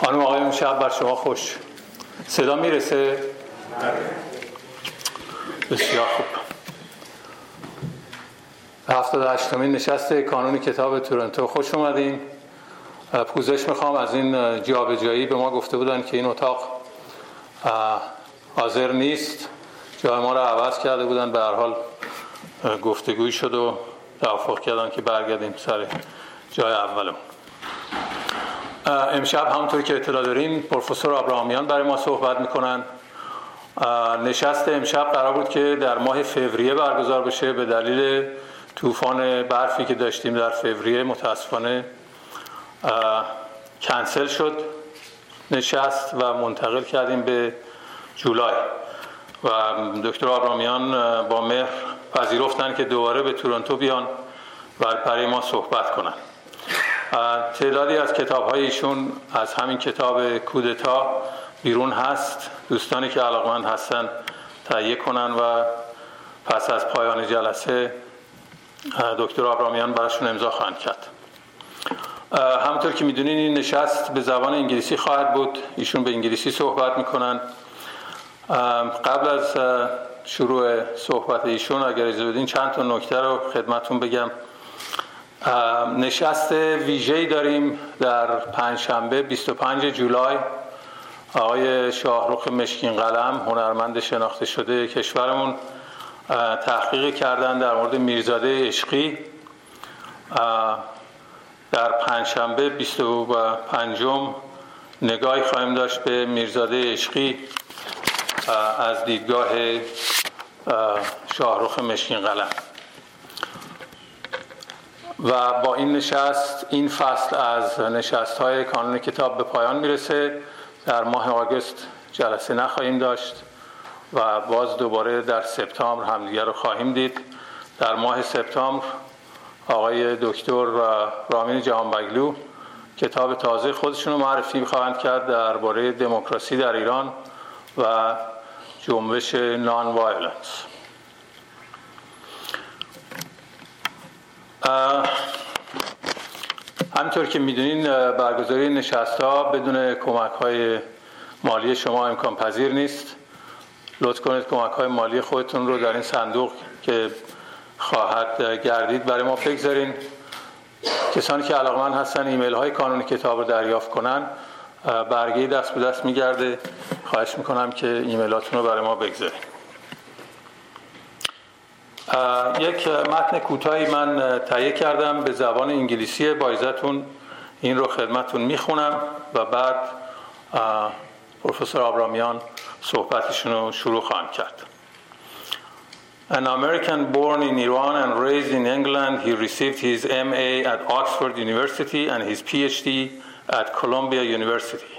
خانم آقای شب بر شما خوش. صدا می‌رسه؟ بسیار خوب. هفتاد هشتمین نشست کانون کتاب تورنتو. خوش اومدین. پوزش می‌خوام. از این جابجایی به ما گفته بودن که این اتاق حاضر نیست. جای ما رو عوض کرده بودن. به هر حال گفتگوی شد و توافق کردن که برگردیم سر جای اولمون. امشب همونطور که اطلاع داریم پروفسور ابراهامیان برای ما صحبت می‌کنن. نشست امشب قرار بود که در ماه فوریه برگزار بشه به دلیل طوفان برفی که داشتیم در فوریه متاسفانه کنسل شد نشست و منتقل کردیم به جولای. و دکتر آبرامیان با مهر پذیرفتن که دوباره به تورنتو بیان و برای ما صحبت کنن. تعدادی از کتاب ایشون از همین کتاب کودتا بیرون هست. دوستانی که علاقمند هستن تهیه کنن و پس از پایان جلسه دکتر آبرامیان براشون امضا خواهند کرد. همونطور که می‌دونین این نشست به زبان انگلیسی خواهد بود. ایشون به انگلیسی صحبت می‌کنن. قبل از شروع صحبت ایشون اگر اجازه بدین چند تا نکته رو خدمتون بگم. نشست ویژه‌ای داریم در پنجشنبه 25 جولای. آقای شاهروخ مشکین قلم هنرمند شناخته شده کشورمون تحقیق کردن در مورد میرزاده عشقی. در پنجشنبه 25 نگاهی خواهیم داشت به میرزاده عشقی. از دیدگاه شاهروخ مشکین قلم. و با این نشست این فصل از نشست های کانون کتاب به پایان می‌رسه. در ماه آگست جلسه نخواهیم داشت و باز دوباره در سپتامبر همدیگر رو خواهیم دید. در ماه سپتامبر آقای دکتر رامین جهانبگلو کتاب تازه خودشون رو معرفی خواهند کرد درباره دموکراسی در ایران و جنبش نان وایلنس همطور که می‌دونین برگزاری نشست ها بدون کمک های مالی شما امکان پذیر نیست. لطف کنید کمک های مالی خودتون رو در این صندوق که خواهد گردید برای ما بگذارین. کسانی که علاقمند هستن ایمیل های کانون کتاب رو دریافت کنن برگه دست به دست میگرده. خواهش می‌کنم که ایمیلاتون رو برای ما بگذارین. یک متن کوتاهی من تهیه کردم به زبان انگلیسی با این رو خدمتون می‌خونم و بعد پروفسور آبرامیان صحبتشون رو شروع خواهند کرد An American born in Iran and raised in England, he received his MA at Oxford University and his PhD at Columbia University.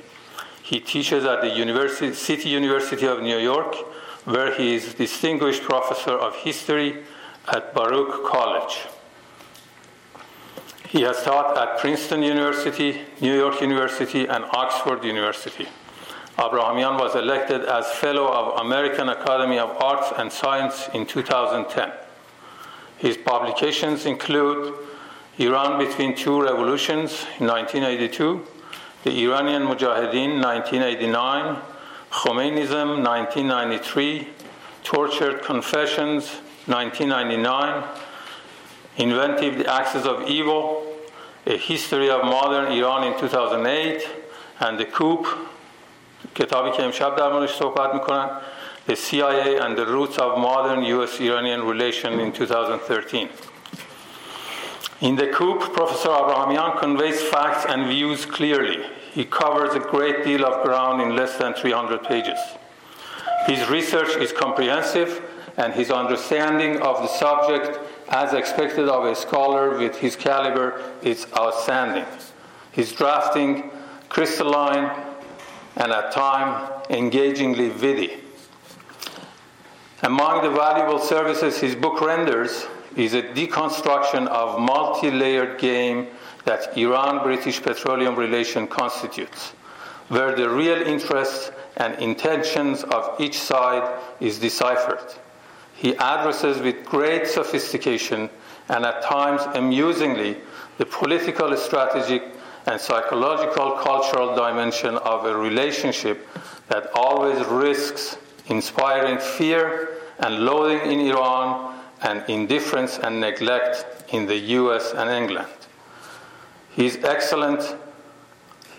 He teaches at the University, City University of New York where he is Distinguished Professor of History at Baruch College. He has taught at Princeton University, New York University, and Oxford University. Abrahamian was elected as Fellow of American Academy of Arts and Science in 2010. His publications include Iran Between Two Revolutions in 1982, The Iranian Mujahideen 1989, Khomeinism 1993, Tortured Confessions 1999, Inventing the Axis of Evil, A History of Modern Iran in 2008 and The Coup The CIA and the Roots of Modern US-Iranian Relation in 2013 In the coup, Professor Abrahamian conveys facts and views clearly. He covers a great deal of ground in less than 300 pages. His research is comprehensive, and his understanding of the subject, as expected of a scholar with his caliber, is outstanding. His drafting, crystalline, and at times engagingly witty. Among the valuable services his book renders is a deconstruction of multi-layered game that Iran-British petroleum relation constitutes, where the real interests and intentions of each side is deciphered. He addresses with great sophistication and at times amusingly the political strategy and psychological cultural dimension of a relationship that always risks inspiring fear and loathing in Iran and indifference and neglect in the US and England. He is excellent.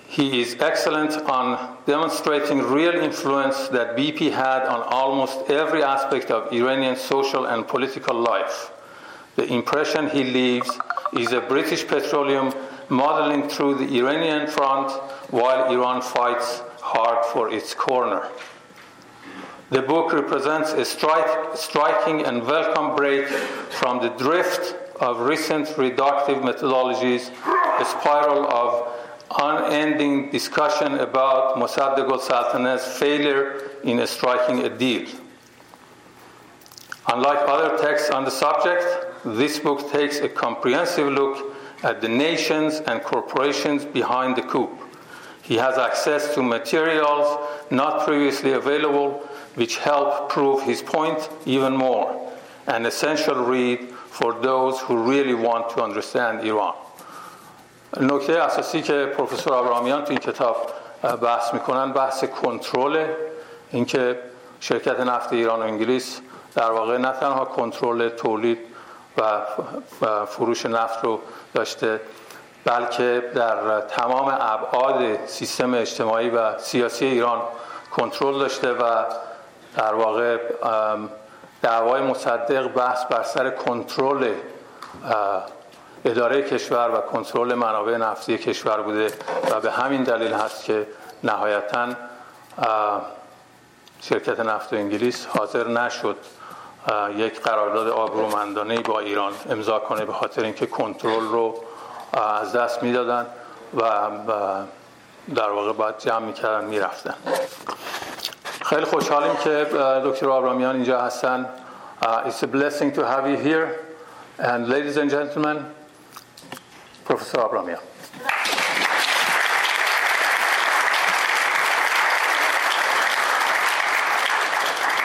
He is excellent on demonstrating real influence that BP had on almost every aspect of Iranian social and political life. The impression he leaves is a British petroleum modeling through the Iranian front while Iran fights hard for its corner. The book represents a strike, striking and welcome break from the drift of recent reductive methodologies, a spiral of unending discussion about Mossadegh al-Saltanat's failure in striking a deal. Unlike other texts on the subject, this book takes a comprehensive look at the nations and corporations behind the coup. He has access to materials not previously available, which help prove his point even more, an essential read for those who really want to understand Iran. نکته اساسی که پروفسور ابرامیان تو این کتاب بحث می‌کنن بحث کنترل اینکه شرکت نفت ایران و انگلیس در واقع نه تنها کنترل تولید و فروش نفت رو داشته بلکه در تمام ابعاد سیستم اجتماعی و سیاسی ایران کنترل داشته و در واقع دعوای مصدق بحث بر سر کنترل اداره کشور و کنترل منابع نفتی کشور بوده و به همین دلیل هست که نهایتا شرکت نفت انگلیس حاضر نشد یک قرارداد آبرومندانه با ایران امضا کنه به خاطر اینکه کنترل رو از دست می‌دادن و در واقع باید جمع می‌کردن می‌رفتن. خیلی خوشحالیم که دکتر آبرامیان اینجا هستن It's a blessing to have you here and ladies and gentlemen Professor Abramian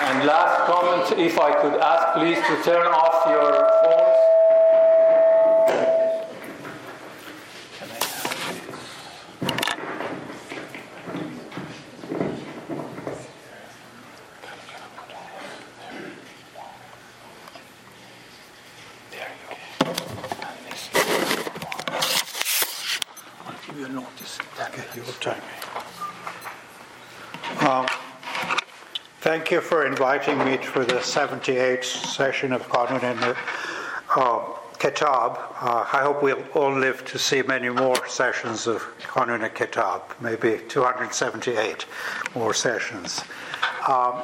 And last comment, if I could ask please to turn off your inviting me for the 78th session of Qanun and uh, Kitab. Uh, I hope we'll all live to see many more sessions of Qanun and Kitab, maybe 278 more sessions. Um,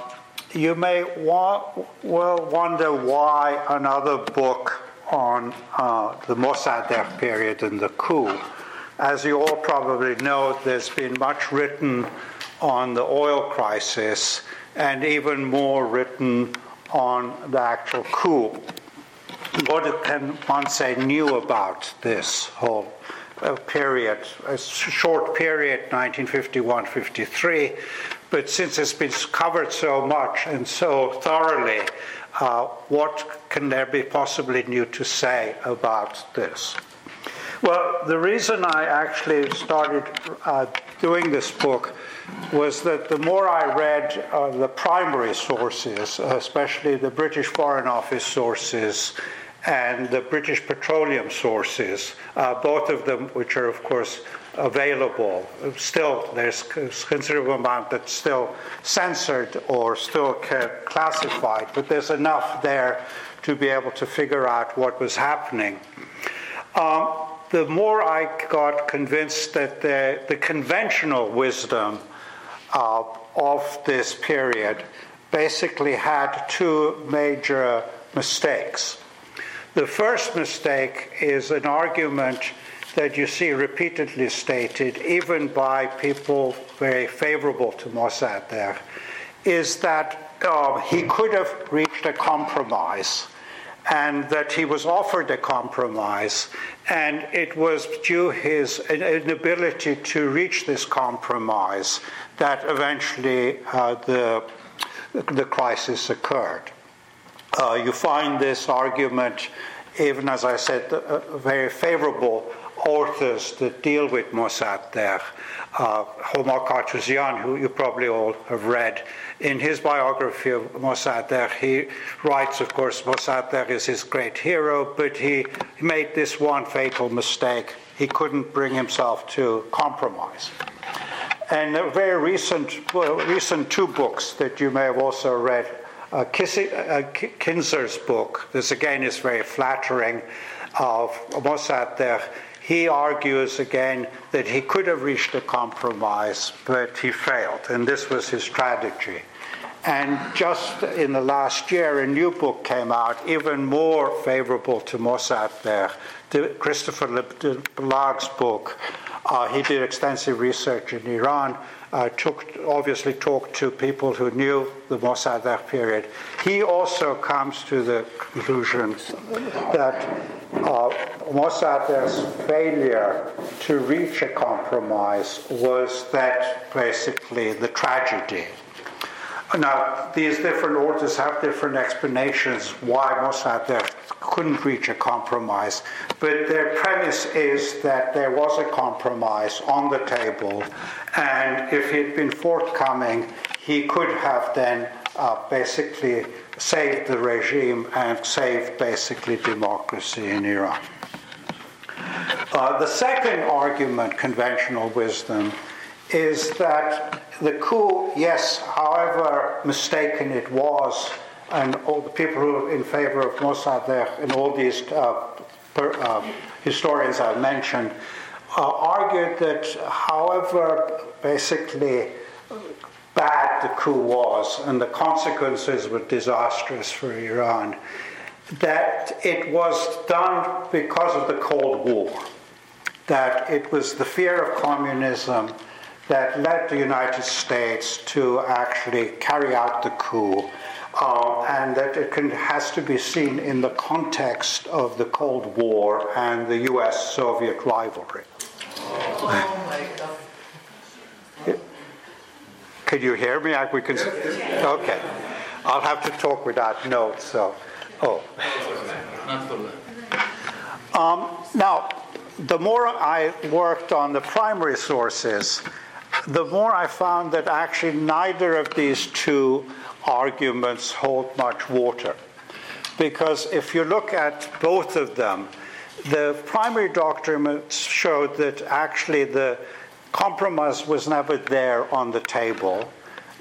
you may wa- well wonder why another book on uh, the Mossadegh period and the coup. As you all probably know, there's been much written on the oil crisis and even more written on the actual coup. What can one say new about this whole uh, period? A short period, 1951 53, but since it's been covered so much and so thoroughly, uh, what can there be possibly new to say about this? Well, the reason I actually started uh, doing this book was that the more I read uh, the primary sources, especially the British Foreign Office sources and the British petroleum sources, uh, both of them which are, of course, available. Still, there's a considerable amount that's still censored or still classified, but there's enough there to be able to figure out what was happening. Um, the more I got convinced that the, the conventional wisdom uh, of this period basically had two major mistakes. The first mistake is an argument that you see repeatedly stated, even by people very favorable to Mossadegh, is that uh, he could have reached a compromise and that he was offered a compromise, and it was due his inability to reach this compromise that eventually uh, the, the crisis occurred. Uh, you find this argument, even as I said, uh, very favorable authors that deal with Mossadegh. Uh, Omar who you probably all have read, in his biography of Mossadegh, he writes, of course, Mossadegh is his great hero, but he made this one fatal mistake. He couldn't bring himself to compromise. And a very recent, well, recent two books that you may have also read uh, Kinzer's book, this again is very flattering, of Mossadegh he argues again that he could have reached a compromise, but he failed, and this was his strategy. And just in the last year, a new book came out, even more favorable to Mossadegh, Christopher Bellaigue's book. Uh, he did extensive research in Iran, uh, took, obviously talked to people who knew the Mossadegh period. He also comes to the conclusion that uh, Mossadegh's failure to reach a compromise was that basically the tragedy. Now, these different authors have different explanations why Mossadegh couldn't reach a compromise, but their premise is that there was a compromise on the table, and if he'd been forthcoming, he could have then uh, basically saved the regime and saved basically democracy in Iran. Uh, the second argument, conventional wisdom, is that the coup, yes, however mistaken it was, and all the people who are in favor of Mossadegh and all these uh, per, uh, historians I've mentioned uh, argued that, however, basically bad the coup was and the consequences were disastrous for Iran, that it was done because of the Cold War, that it was the fear of communism that led the United States to actually carry out the coup uh, and that it can, has to be seen in the context of the Cold War and the US Soviet rivalry. Oh Can you hear me? We can, okay. I'll have to talk without notes, so. Oh. Um, now, the more I worked on the primary sources, the more I found that actually neither of these two arguments hold much water. Because if you look at both of them, the primary documents showed that actually the compromise was never there on the table.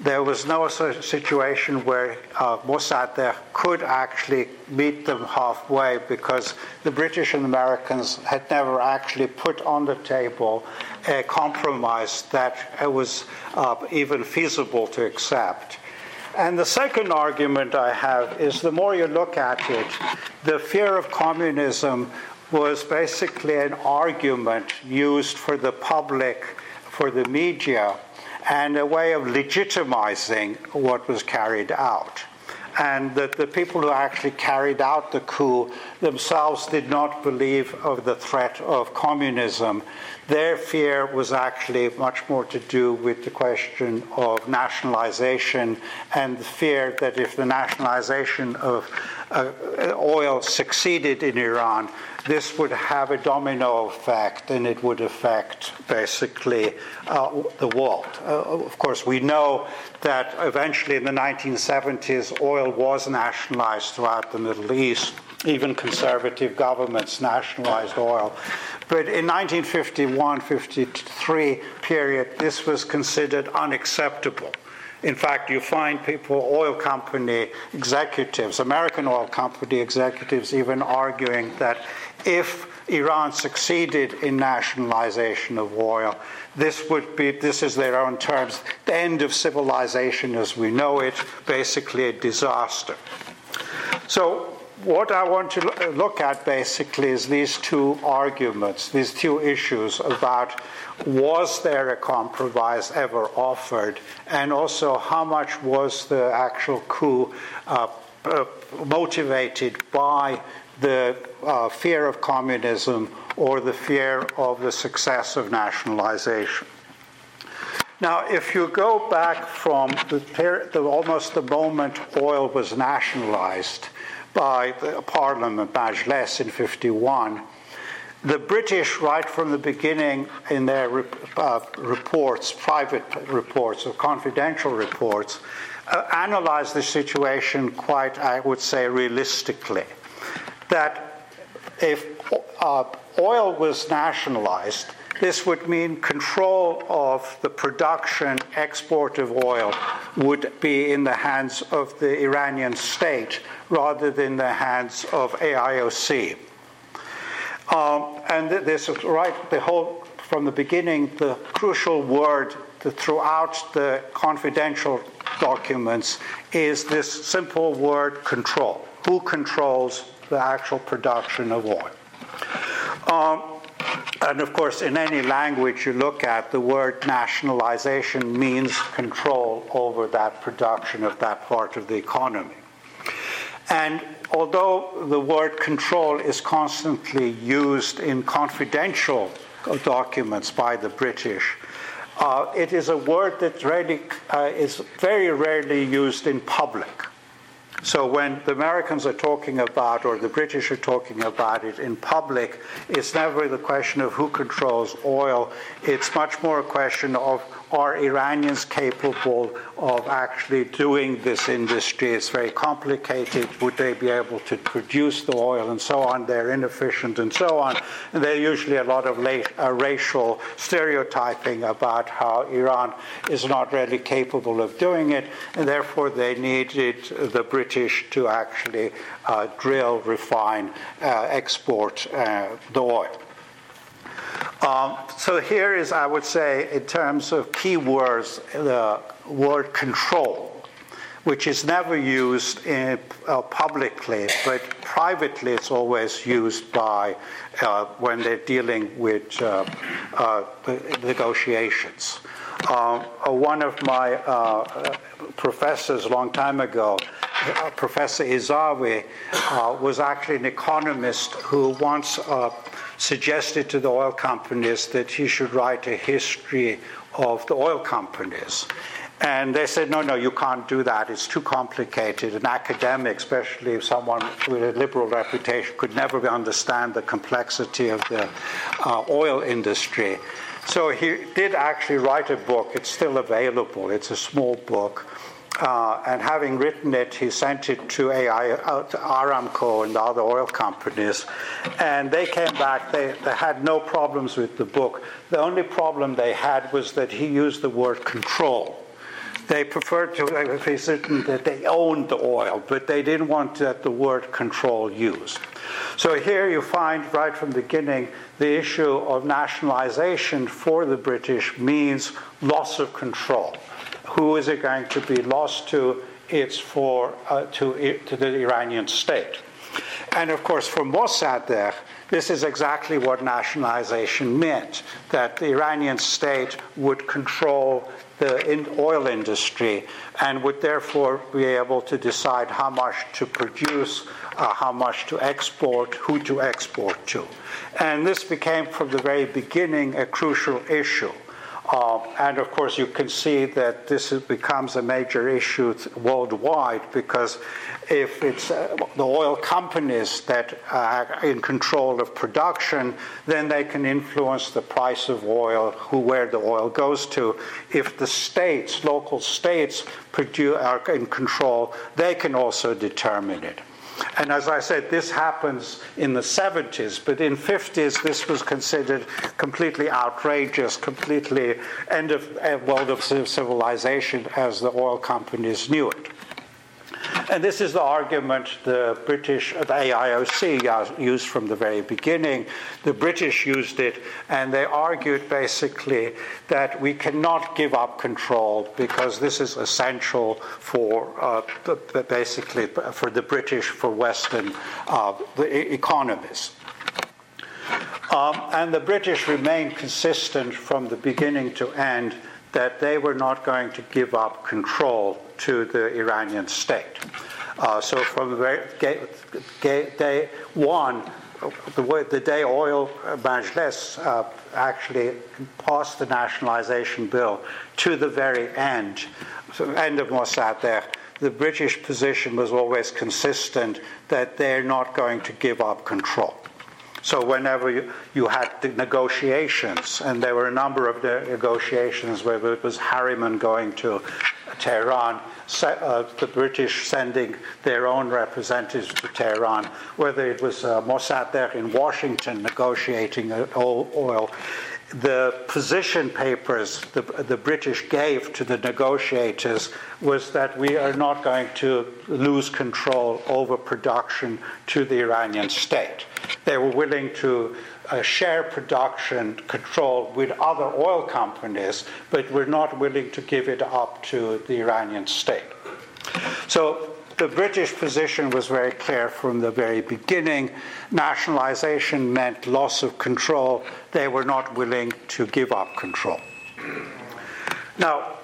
There was no situation where uh, Mossadegh could actually meet them halfway because the British and Americans had never actually put on the table a compromise that was uh, even feasible to accept. And the second argument I have is the more you look at it, the fear of communism was basically an argument used for the public, for the media, and a way of legitimizing what was carried out and that the people who actually carried out the coup themselves did not believe of the threat of communism. Their fear was actually much more to do with the question of nationalization and the fear that if the nationalization of uh, oil succeeded in Iran, this would have a domino effect and it would affect basically uh, the world. Uh, of course, we know that eventually in the 1970s, oil was nationalized throughout the Middle East. Even conservative governments nationalized oil. But in 1951 53 period, this was considered unacceptable. In fact, you find people, oil company executives, American oil company executives, even arguing that if Iran succeeded in nationalization of oil, this would be, this is their own terms, the end of civilization as we know it, basically a disaster. So, what I want to look at basically is these two arguments, these two issues about was there a compromise ever offered, and also how much was the actual coup uh, uh, motivated by the uh, fear of communism or the fear of the success of nationalization. Now, if you go back from the, the, almost the moment oil was nationalized by the Parliament, Majlis in 51, the British, right from the beginning in their uh, reports, private reports or confidential reports, uh, analyzed the situation quite, I would say, realistically. That if uh, oil was nationalized, this would mean control of the production, export of oil would be in the hands of the Iranian state rather than the hands of AIOC. Um, and this is right, the whole, from the beginning, the crucial word throughout the confidential documents is this simple word control. Who controls the actual production of oil? Um, and of course, in any language you look at, the word nationalization means control over that production of that part of the economy. And although the word control is constantly used in confidential documents by the British, uh, it is a word that really uh, is very rarely used in public. So when the Americans are talking about, or the British are talking about it in public, it's never the question of who controls oil. It's much more a question of are Iranians capable of actually doing this industry? It's very complicated. Would they be able to produce the oil and so on? They're inefficient and so on. And there's usually a lot of la- uh, racial stereotyping about how Iran is not really capable of doing it, and therefore they needed the British to actually uh, drill, refine, uh, export uh, the oil. Um, so here is, I would say, in terms of keywords, the word control, which is never used in, uh, publicly, but privately it's always used by uh, when they're dealing with uh, uh negotiations. Um, uh, one of my uh, professors a long time ago, Professor Issawi, was actually an economist who once suggested to the oil companies that he should write a history of the oil companies. And they said, no, no, you can't do that. It's too complicated. An academic, especially someone with a liberal reputation, could never understand the complexity of the uh, oil industry. So he did actually write a book. It's still available. It's a small book uh, and having written it, he sent it to, AI, uh, to Aramco and the other oil companies. And they came back, they, they had no problems with the book. The only problem they had was that he used the word control. They preferred to be certain that they owned the oil, but they didn't want that the word control used. So here you find right from the beginning the issue of nationalization for the British means loss of control. Who is it going to be lost to? It's for uh, to, to the Iranian state. And of course, for Mossadegh, this is exactly what nationalization meant that the Iranian state would control the oil industry and would therefore be able to decide how much to produce, uh, how much to export, who to export to. And this became from the very beginning a crucial issue. Uh, and of course, you can see that this is, becomes a major issue worldwide because if it's uh, the oil companies that are in control of production, then they can influence the price of oil, who where the oil goes to. If the states, local states, produce, are in control, they can also determine it. And as I said, this happens in the 70s, but in 50s this was considered completely outrageous, completely end of eh, world of civilization as the oil companies knew it. And this is the argument the British, the AIOC used from the very beginning. The British used it, and they argued basically that we cannot give up control because this is essential for uh, basically for the British, for Western uh, the economies. Um, and the British remained consistent from the beginning to end that they were not going to give up control to the Iranian state. Uh, so from day one, the, the day oil Majlis uh, actually passed the nationalization bill to the very end, so end of Mossadegh, the British position was always consistent that they're not going to give up control. So whenever you, you had the negotiations, and there were a number of negotiations where it was Harriman going to Tehran, uh, the British sending their own representatives to Tehran, whether it was uh, Mossadegh in Washington negotiating oil, the position papers the, the, British gave to the negotiators was that we are not going to lose control over production to the Iranian state. They were willing to share production control with other oil companies, but were not willing to give it up to the Iranian state. So the British position was very clear from the very beginning. Nationalization meant loss of control. They were not willing to give up control. Now,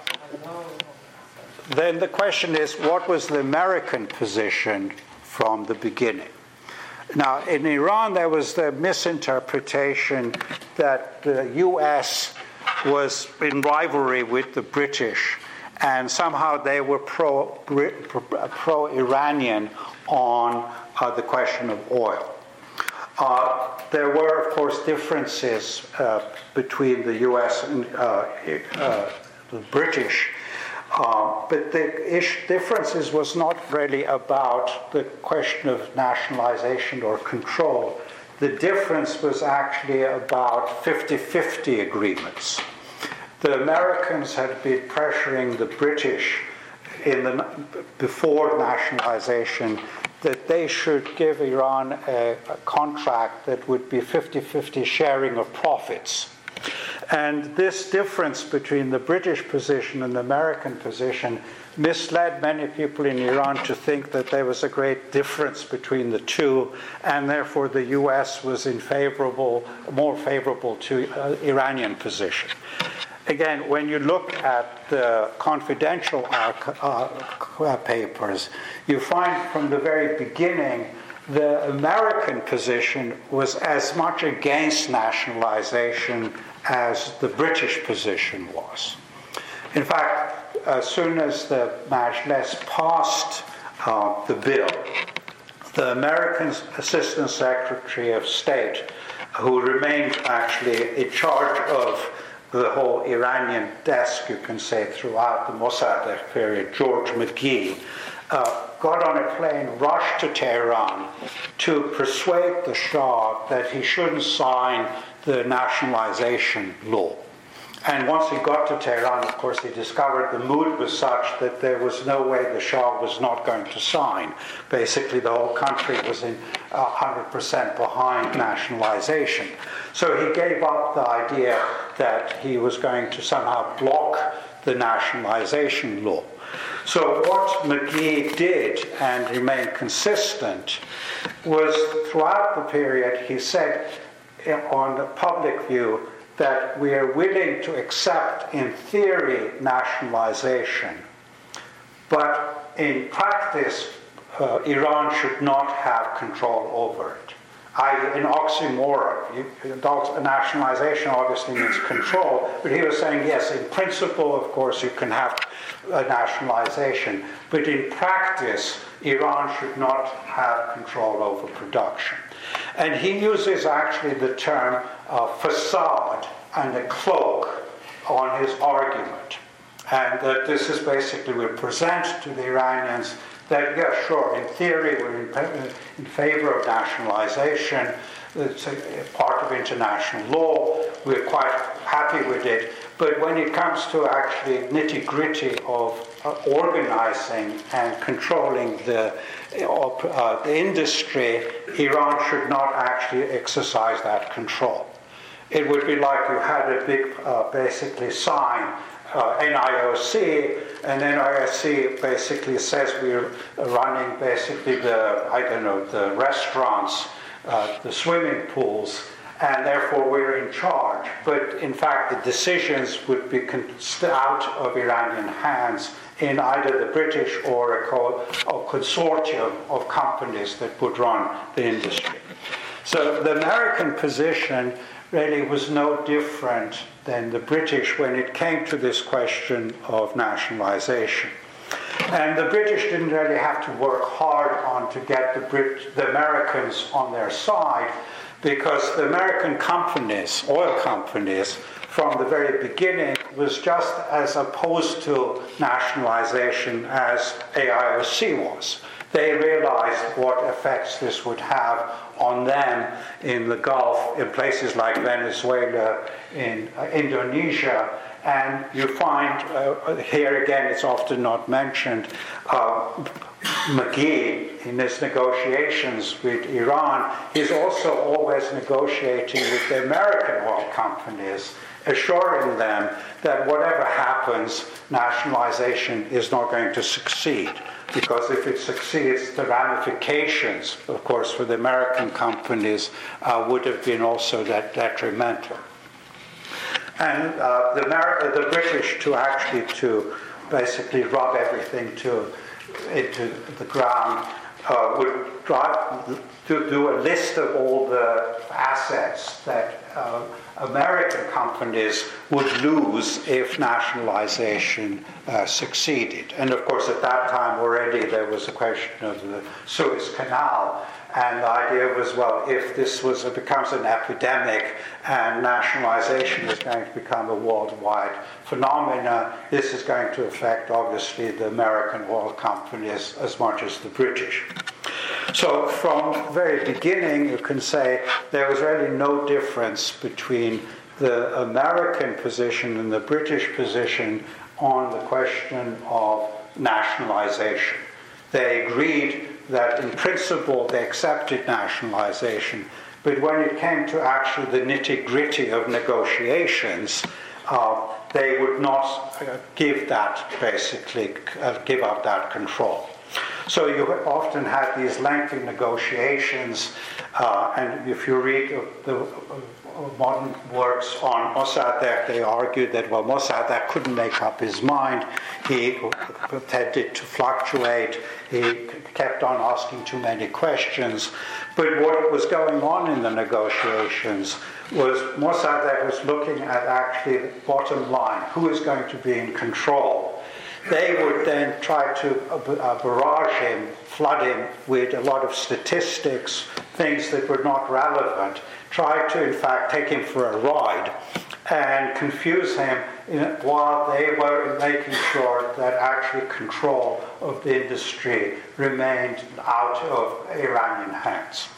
then the question is what was the American position from the beginning? Now, in Iran, there was the misinterpretation that the US was in rivalry with the British and somehow they were pro, pro Iranian on uh, the question of oil. Uh, there were, of course, differences uh, between the US and uh, uh, the British, uh, but the ish differences was not really about the question of nationalization or control. The difference was actually about 50 50 agreements. The Americans had been pressuring the British in the, before nationalization that they should give Iran a, a contract that would be 50 50 sharing of profits. And this difference between the British position and the American position misled many people in Iran to think that there was a great difference between the two, and therefore the US was in favorable, more favorable to uh, Iranian position. Again, when you look at the confidential uh, papers, you find from the very beginning the American position was as much against nationalization as the British position was. In fact, as soon as the Majlis passed uh, the bill, the American Assistant Secretary of State, who remained actually in charge of the whole Iranian desk, you can say, throughout the Mossadegh period, George McGhee, uh, got on a plane, rushed to Tehran to persuade the Shah that he shouldn't sign the nationalization law. And once he got to Tehran, of course, he discovered the mood was such that there was no way the Shah was not going to sign. Basically, the whole country was in uh, 100% behind nationalization. So he gave up the idea that he was going to somehow block the nationalization law. So, what McGhee did and remained consistent was throughout the period, he said on the public view that we are willing to accept, in theory, nationalization, but in practice, uh, Iran should not have control over it. I, an oxymoron. nationalization obviously means control, but he was saying, yes, in principle, of course, you can have a nationalization, but in practice, Iran should not have control over production. And he uses actually the term uh, facade and a cloak on his argument. And that this is basically, we present to the Iranians that, yeah, sure, in theory, we're in, in favor of nationalization. It's a, a part of international law. We're quite happy with it. But when it comes to actually nitty gritty of uh, organizing and controlling the, uh, the industry, Iran should not actually exercise that control. It would be like you had a big, uh, basically, sign uh, NIOC, and NIOC basically says we're running basically the, I don't know, the restaurants, uh, the swimming pools, and therefore we're in charge. But in fact, the decisions would be out of Iranian hands in either the British or a, co- a consortium of companies that would run the industry. So the American position really was no different than the British when it came to this question of nationalization. And the British didn't really have to work hard on to get the, Brit- the Americans on their side because the American companies, oil companies, from the very beginning was just as opposed to nationalization as AIOC was. They realized what effects this would have on them in the Gulf, in places like Venezuela, in uh, Indonesia, and you find uh, here again, it's often not mentioned, uh, McGhee in his negotiations with Iran is also always negotiating with the American oil companies, assuring them that whatever happens, nationalization is not going to succeed. Because if it succeeds, the ramifications, of course, for the American companies uh, would have been also that detrimental and uh, the, Amer- the British to actually to basically rub everything to into the ground uh, would drive, to do a list of all the assets that uh, American companies would lose if nationalization uh, succeeded. And of course, at that time already there was a question of the Suez Canal and the idea was, well, if this was becomes an epidemic and nationalization is going to become a worldwide phenomenon, this is going to affect obviously the American oil companies as much as the British. So from the very beginning, you can say there was really no difference between the American position and the British position on the question of nationalization. They agreed that in principle they accepted nationalization, but when it came to actually the nitty gritty of negotiations, uh, they would not uh, give that basically, uh, give up that control. So you often had these lengthy negotiations, uh, and if you read the modern works on Mossadegh, they argued that, well, Mossadegh couldn't make up his mind. He tended to fluctuate. He kept on asking too many questions. But what was going on in the negotiations was Mossadegh was looking at actually the bottom line who is going to be in control. They would then try to uh, barrage him, flood him with a lot of statistics, things that were not relevant try to, in fact, take him for a ride and confuse him while they were making sure that actually control of the industry remained out of Iranian hands.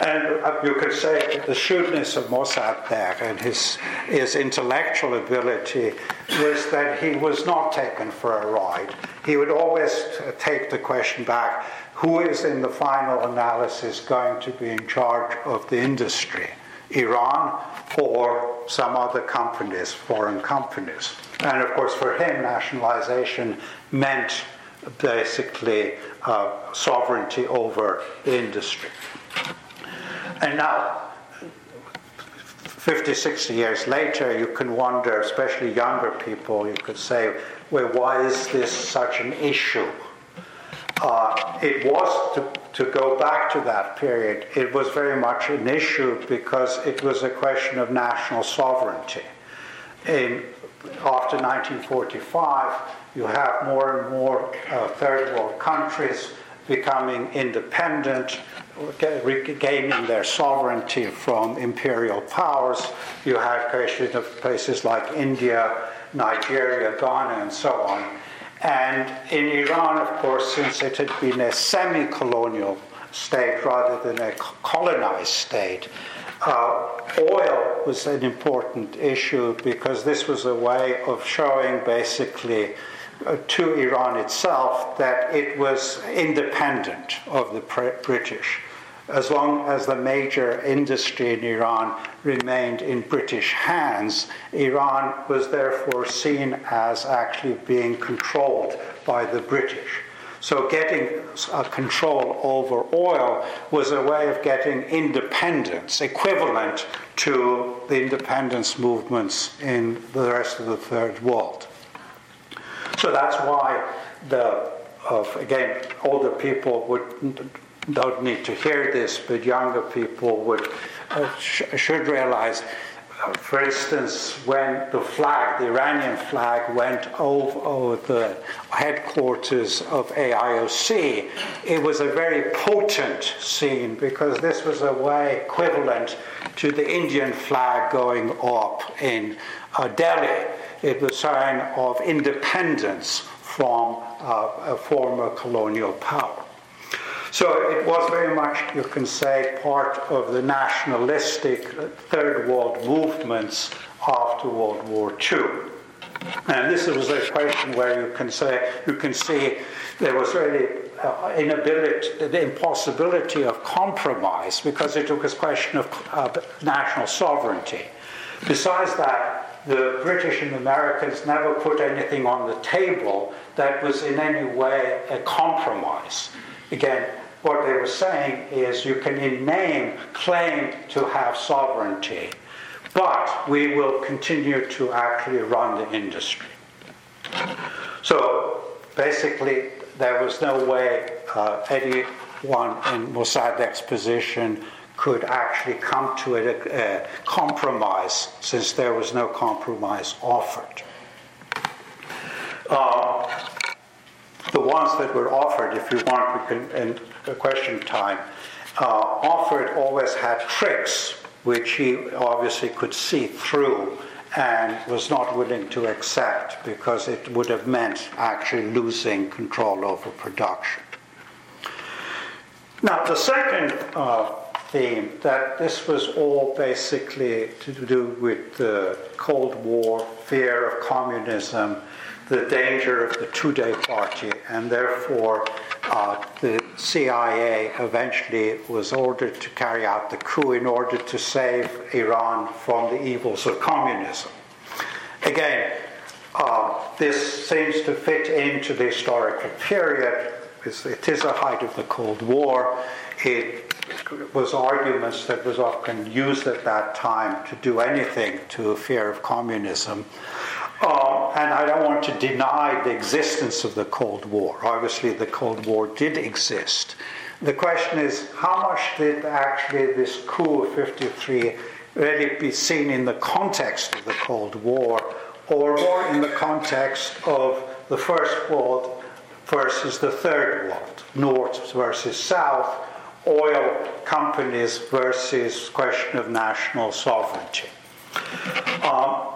And uh, you could say the shrewdness of Mossadegh and his, his intellectual ability was that he was not taken for a ride. He would always take the question back who is in the final analysis going to be in charge of the industry? Iran or some other companies, foreign companies. And of course, for him, nationalization meant basically uh, sovereignty over the industry. And now, 50, 60 years later, you can wonder, especially younger people, you could say, well, why is this such an issue? Uh, it was, to, to go back to that period, it was very much an issue because it was a question of national sovereignty. In, after 1945, you have more and more uh, third world countries becoming independent, regaining their sovereignty from imperial powers. You have questions of places like India, Nigeria, Ghana, and so on. And in Iran, of course, since it had been a semi colonial state rather than a colonized state, uh, oil was an important issue because this was a way of showing basically Uh, to Iran itself that it was independent of the British as long as the major industry in Iran remained in British hands, Iran was therefore seen as actually being controlled by the British. So, getting control over oil was a way of getting independence, equivalent to the independence movements in the rest of the Third World. So, that's why the, of, again, older people would don't need to hear this, but younger people would uh, sh- should realize uh, for instance, when the flag, the Iranian flag, went over, over, the headquarters of AIOC, it was a very potent scene because this was a way equivalent to the Indian flag going up in uh, Delhi. It was a sign of independence from uh, a former colonial power. So it was very much, you can say, part of the nationalistic Third World movements after World War II. And this was a question where you can say, you can see there was really uh, inability, the impossibility of compromise because it was a question of uh, national sovereignty. Besides that, the British and Americans never put anything on the table that was in any way a compromise. Again, what they were saying is you can in name claim to have sovereignty, but we will continue to actually run the industry. So basically, there was no way uh, anyone in Mossadegh's position could actually come to a, a compromise since there was no compromise offered. Uh, the ones that were offered, if you want, we can, in question time, uh, offered always had tricks which he obviously could see through and was not willing to accept because it would have meant actually losing control over production. Now, the second uh, theme that this was all basically to do with the Cold War, fear of communism, the danger of the Tudeh party, and therefore uh, the CIA eventually was ordered to carry out the coup in order to save Iran from the evils of communism. Again, uh, this seems to fit into the historical period. It is a height of the Cold War. It was arguments that was often used at that time to do anything to fear of communism. Uh, and I don't want to deny the existence of the Cold War. Obviously, the Cold War did exist. The question is, how much did actually this coup of 53 really be seen in the context of the Cold War, or more in the context of the First World versus the Third World, North versus South, oil companies versus question of national sovereignty. Um,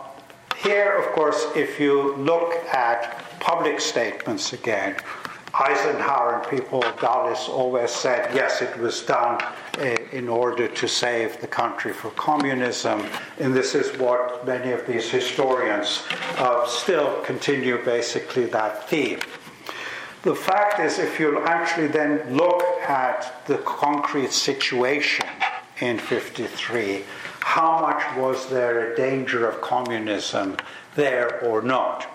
here, of course, if you look at public statements again, Eisenhower and people, Dulles always said, yes, it was done eh, in order to save the country from communism. And this is what many of these historians uh, still continue basically that theme. The fact is, if you actually then look at the concrete situation in 53, how much was there a danger of communism there or not?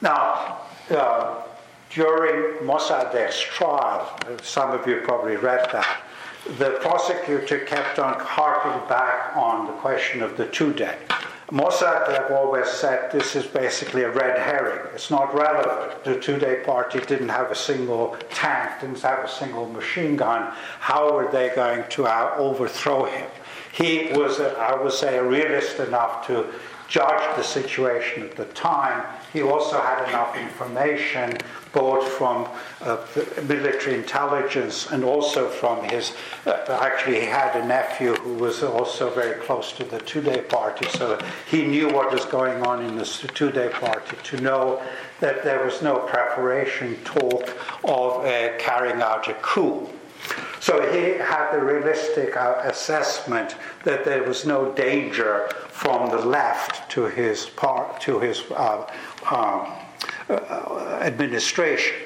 Now, uh, during Mossadegh's trial, some of you probably read that, the prosecutor kept on harping back on the question of the Tudeh. Mossadegh always said this is basically a red herring. It's not relevant. The Tudeh party didn't have a single tank, didn't have a single machine gun. How were they going to uh, overthrow him? He was, a, I would say, a realist enough to judge the situation at the time. He also had enough information, both from uh, military intelligence and also from his. Uh, actually, he had a nephew who was also very close to the Tudeh Party, so he knew what was going on in the Tudeh Party to know that there was no preparation talk of uh, carrying out a coup. So he had the realistic uh, assessment that there was no danger from the left to his part to his uh, um, administration.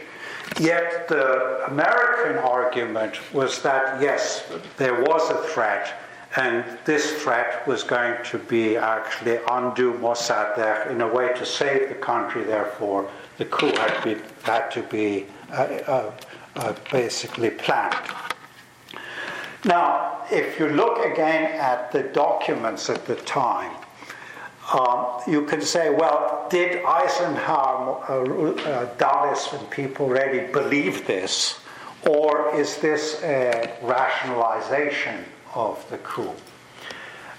Yet the American argument was that yes, there was a threat, and this threat was going to be actually undo Mossadegh in a way to save the country. Therefore, the coup had, been, had to be uh, uh, uh basically planned. Now, if you look again at the documents at the time, um, you can say, well, did Eisenhower, uh, uh, people really believe this? Or is this a rationalization of the coup?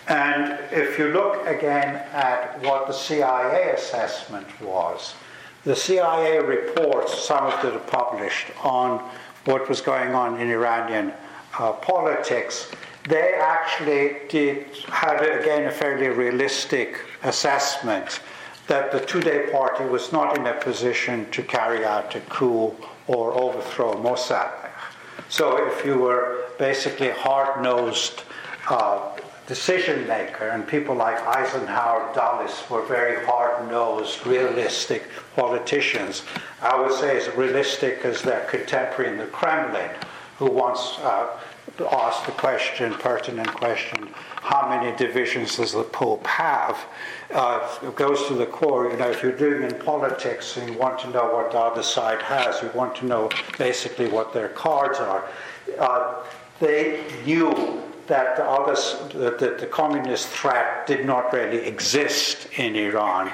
And if you look again at what the CIA assessment was, the CIA reports, some of them are published, on what was going on in Iranian uh, politics, they actually did had again a fairly realistic assessment that the Tudeh party was not in a position to carry out a coup or overthrow Mossadegh. So if you were basically hard-nosed uh, decision maker, and people like Eisenhower, Dulles were very hard-nosed, realistic politicians. I would say as realistic as their contemporary in the Kremlin, who once uh, asked the question, pertinent question, how many divisions does the Pope have? Uh, it goes to the core. You know, if you're doing in politics and you want to know what the other side has, you want to know basically what their cards are. Uh, they knew that the, others, that the communist threat did not really exist in Iran,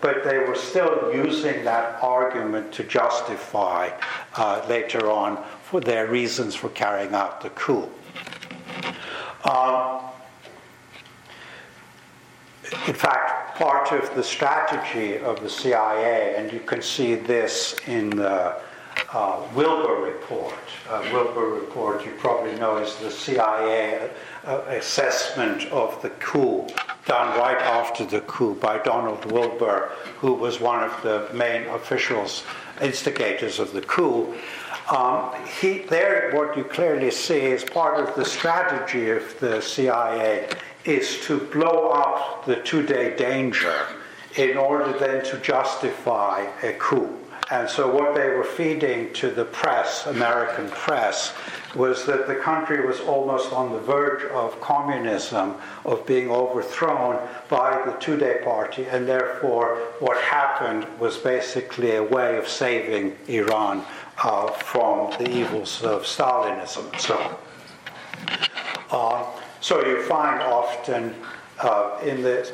but they were still using that argument to justify uh, later on for their reasons for carrying out the coup. Um, in fact, part of the strategy of the CIA, and you can see this in the uh, Wilber report. Uh, Wilber report, you probably know, is the CIA uh, assessment of the coup done right after the coup by Donald Wilber, who was one of the main officials, instigators of the coup. Um, he, there, what you clearly see is part of the strategy of the CIA is to blow up the Tudeh danger in order then to justify a coup. And so, what they were feeding to the press, American press, was that the country was almost on the verge of communism, of being overthrown by the Tudeh party, and therefore, what happened was basically a way of saving Iran uh, from the evils of Stalinism. So, uh, so you find often uh, in the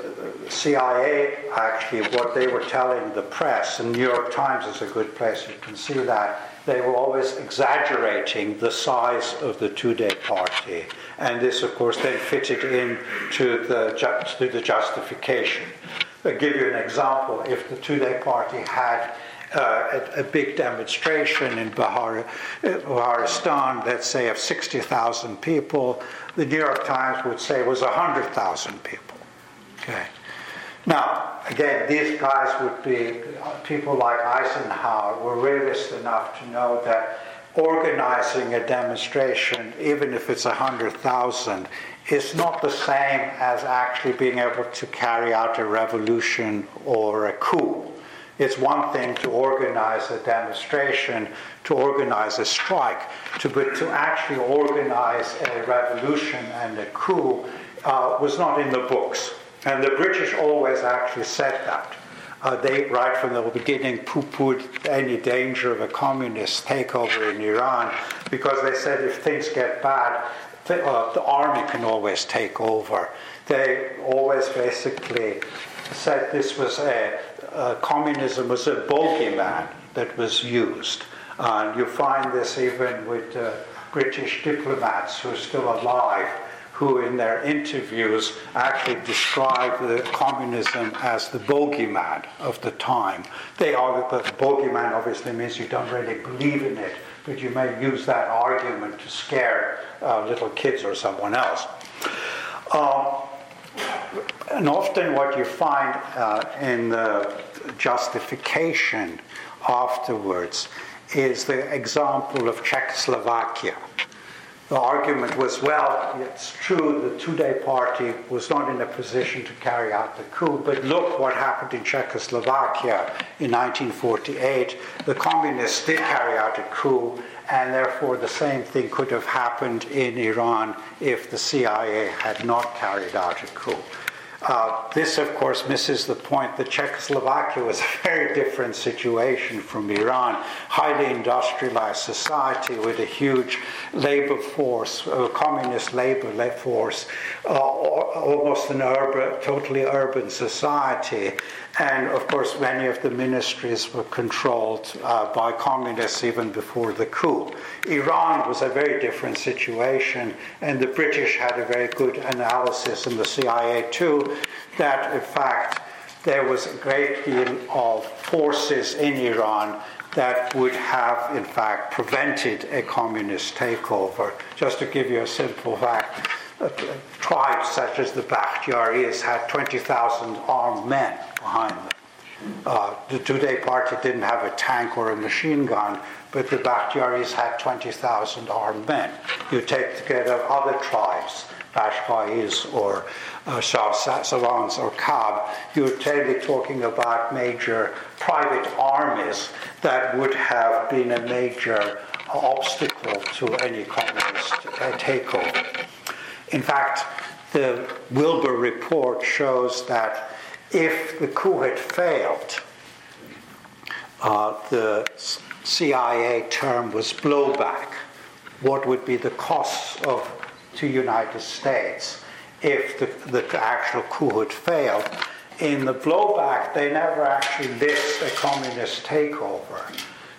CIA, actually, what they were telling the press, and the New York Times is a good place, you can see that, they were always exaggerating the size of the Tudeh party. And this, of course, then fitted in to the, to the justification. I'll give you an example. If the Tudeh party had uh, a, a, big demonstration in Bahar, Baharistan, let's say of 60,000 people, the New York Times would say was 100,000 people. Okay. Now, again, these guys would be people like Eisenhower were realist enough to know that organizing a demonstration, even if it's 100,000, is not the same as actually being able to carry out a revolution or a coup. It's one thing to organize a demonstration, to organize a strike, to, but to actually organize a revolution and a coup uh, was not in the books. And the British always actually said that. Uh, they, right from the beginning, poo pooed any danger of a communist takeover in Iran because they said if things get bad, the, uh, the army can always take over. They always basically said this was a, uh, communism was a bogeyman that was used. And you find this even with uh, British diplomats who are still alive, who in their interviews actually describe the communism as the bogeyman of the time. They are, but bogeyman obviously means you don't really believe in it, but you may use that argument to scare uh, little kids or someone else. Um, and often what you find uh, in the justification afterwards is the example of Czechoslovakia. The argument was well, it's true, the Tudeh party was not in a position to carry out the coup, but look what happened in Czechoslovakia in 1948. The communists did carry out a coup, and therefore the same thing could have happened in Iran if the CIA had not carried out a coup. Uh, this, of course, misses the point that Czechoslovakia was a very different situation from Iran. Highly industrialized society with a huge labor force, a communist labor force, uh, almost an urban, totally urban society. And of course, many of the ministries were controlled uh, by communists even before the coup. Iran was a very different situation, and the British had a very good analysis, and the CIA too, that in fact there was a great deal of forces in Iran that would have, in fact, prevented a communist takeover. Just to give you a simple fact, tribes such as the Bakhtiaris had 20,000 armed men behind them. Uh, the Tudeh party didn't have a tank or a machine gun, but the Bakhtiaris had 20,000 armed men. You take together other tribes, Qashqais or uh, Savans or Kab, you're totally talking about major private armies that would have been a major obstacle to any communist uh, takeover. In fact, the Wilber report shows that if the coup had failed, uh, the CIA term was blowback. What would be the costs of to United States if the, the actual coup had failed? In the blowback, they never actually list a communist takeover.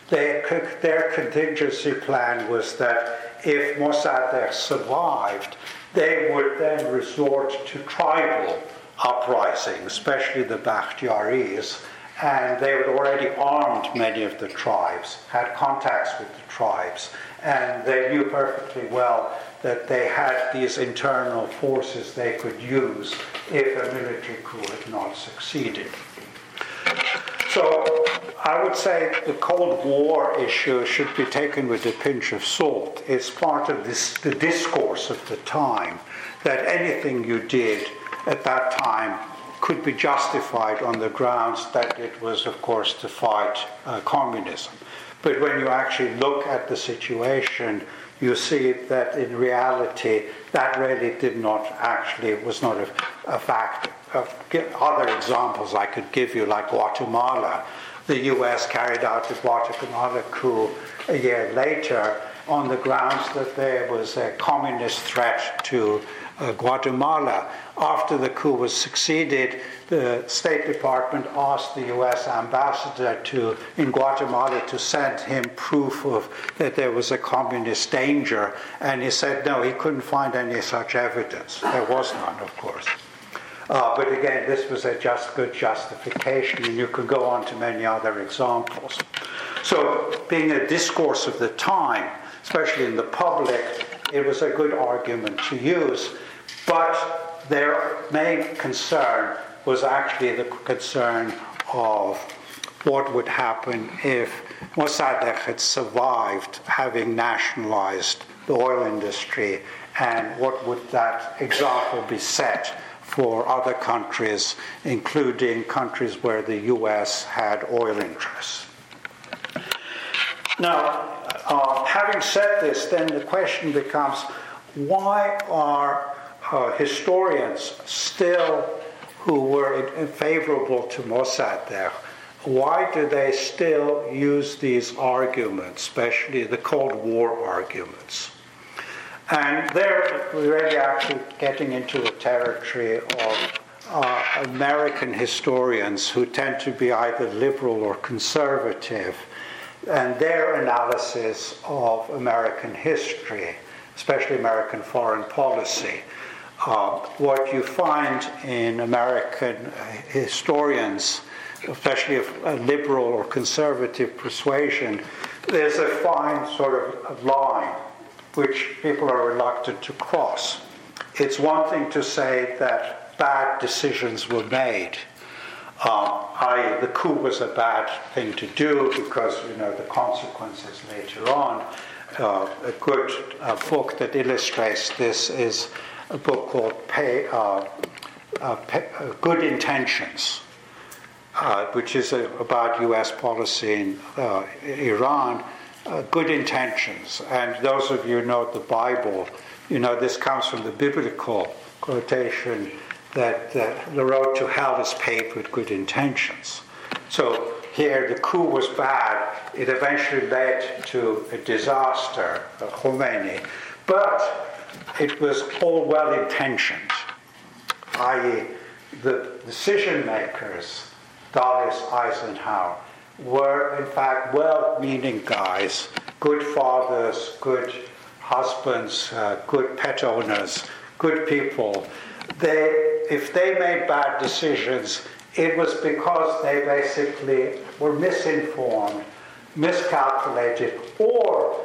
They, their contingency plan was that if Mossadegh survived, they would then resort to tribal uprisings, especially the Bakhtiaris, and they had already armed many of the tribes, had contacts with the tribes, and they knew perfectly well that they had these internal forces they could use if a military coup had not succeeded. So I would say the Cold War issue should be taken with a pinch of salt. It's part of this, the discourse of the time that anything you did at that time could be justified on the grounds that it was, of course, to fight uh, communism. But when you actually look at the situation, you see that in reality, that really did not actually, was not a, a fact. Other examples I could give you, like Guatemala. The US carried out the Guatemala coup a year later on the grounds that there was a communist threat to uh, Guatemala. After the coup was succeeded, the State Department asked the U.S. ambassador to in Guatemala to send him proof of that there was a communist danger, and he said no, he couldn't find any such evidence. There was none, of course. Uh, but again, this was a just good justification, and you could go on to many other examples. So, being a discourse of the time, especially in the public, it was a good argument to use. But their main concern was actually the concern of what would happen if Mossadegh had survived having nationalized the oil industry and what would that example be set for other countries, including countries where the US had oil interests. Now, uh, having said this, then the question becomes why are uh, historians still who were favorable to Mossadegh, why do they still use these arguments, especially the Cold War arguments? And they're really actually getting into the territory of uh, American historians who tend to be either liberal or conservative, and their analysis of American history, especially American foreign policy, uh, what you find in American historians, especially of a liberal or conservative persuasion, there's a fine sort of line which people are reluctant to cross. It's one thing to say that bad decisions were made. Um, I, the coup was a bad thing to do because you know the consequences later on. Uh, a good uh, book that illustrates this is a book called Pay, uh, uh, Pay, uh, Good Intentions, uh, which is a, about U.S. policy in uh, Iran. Good intentions. And those of you who know the Bible, you know this comes from the biblical quotation that the road to hell is paved with good intentions. So here the coup was bad. It eventually led to a disaster, Khomeini. But it was all well intentioned, i.e., the decision makers, Dulles, Eisenhower, were in fact well meaning guys, good fathers, good husbands, uh, good pet owners, good people. They, if they made bad decisions, it was because they basically were misinformed, miscalculated, or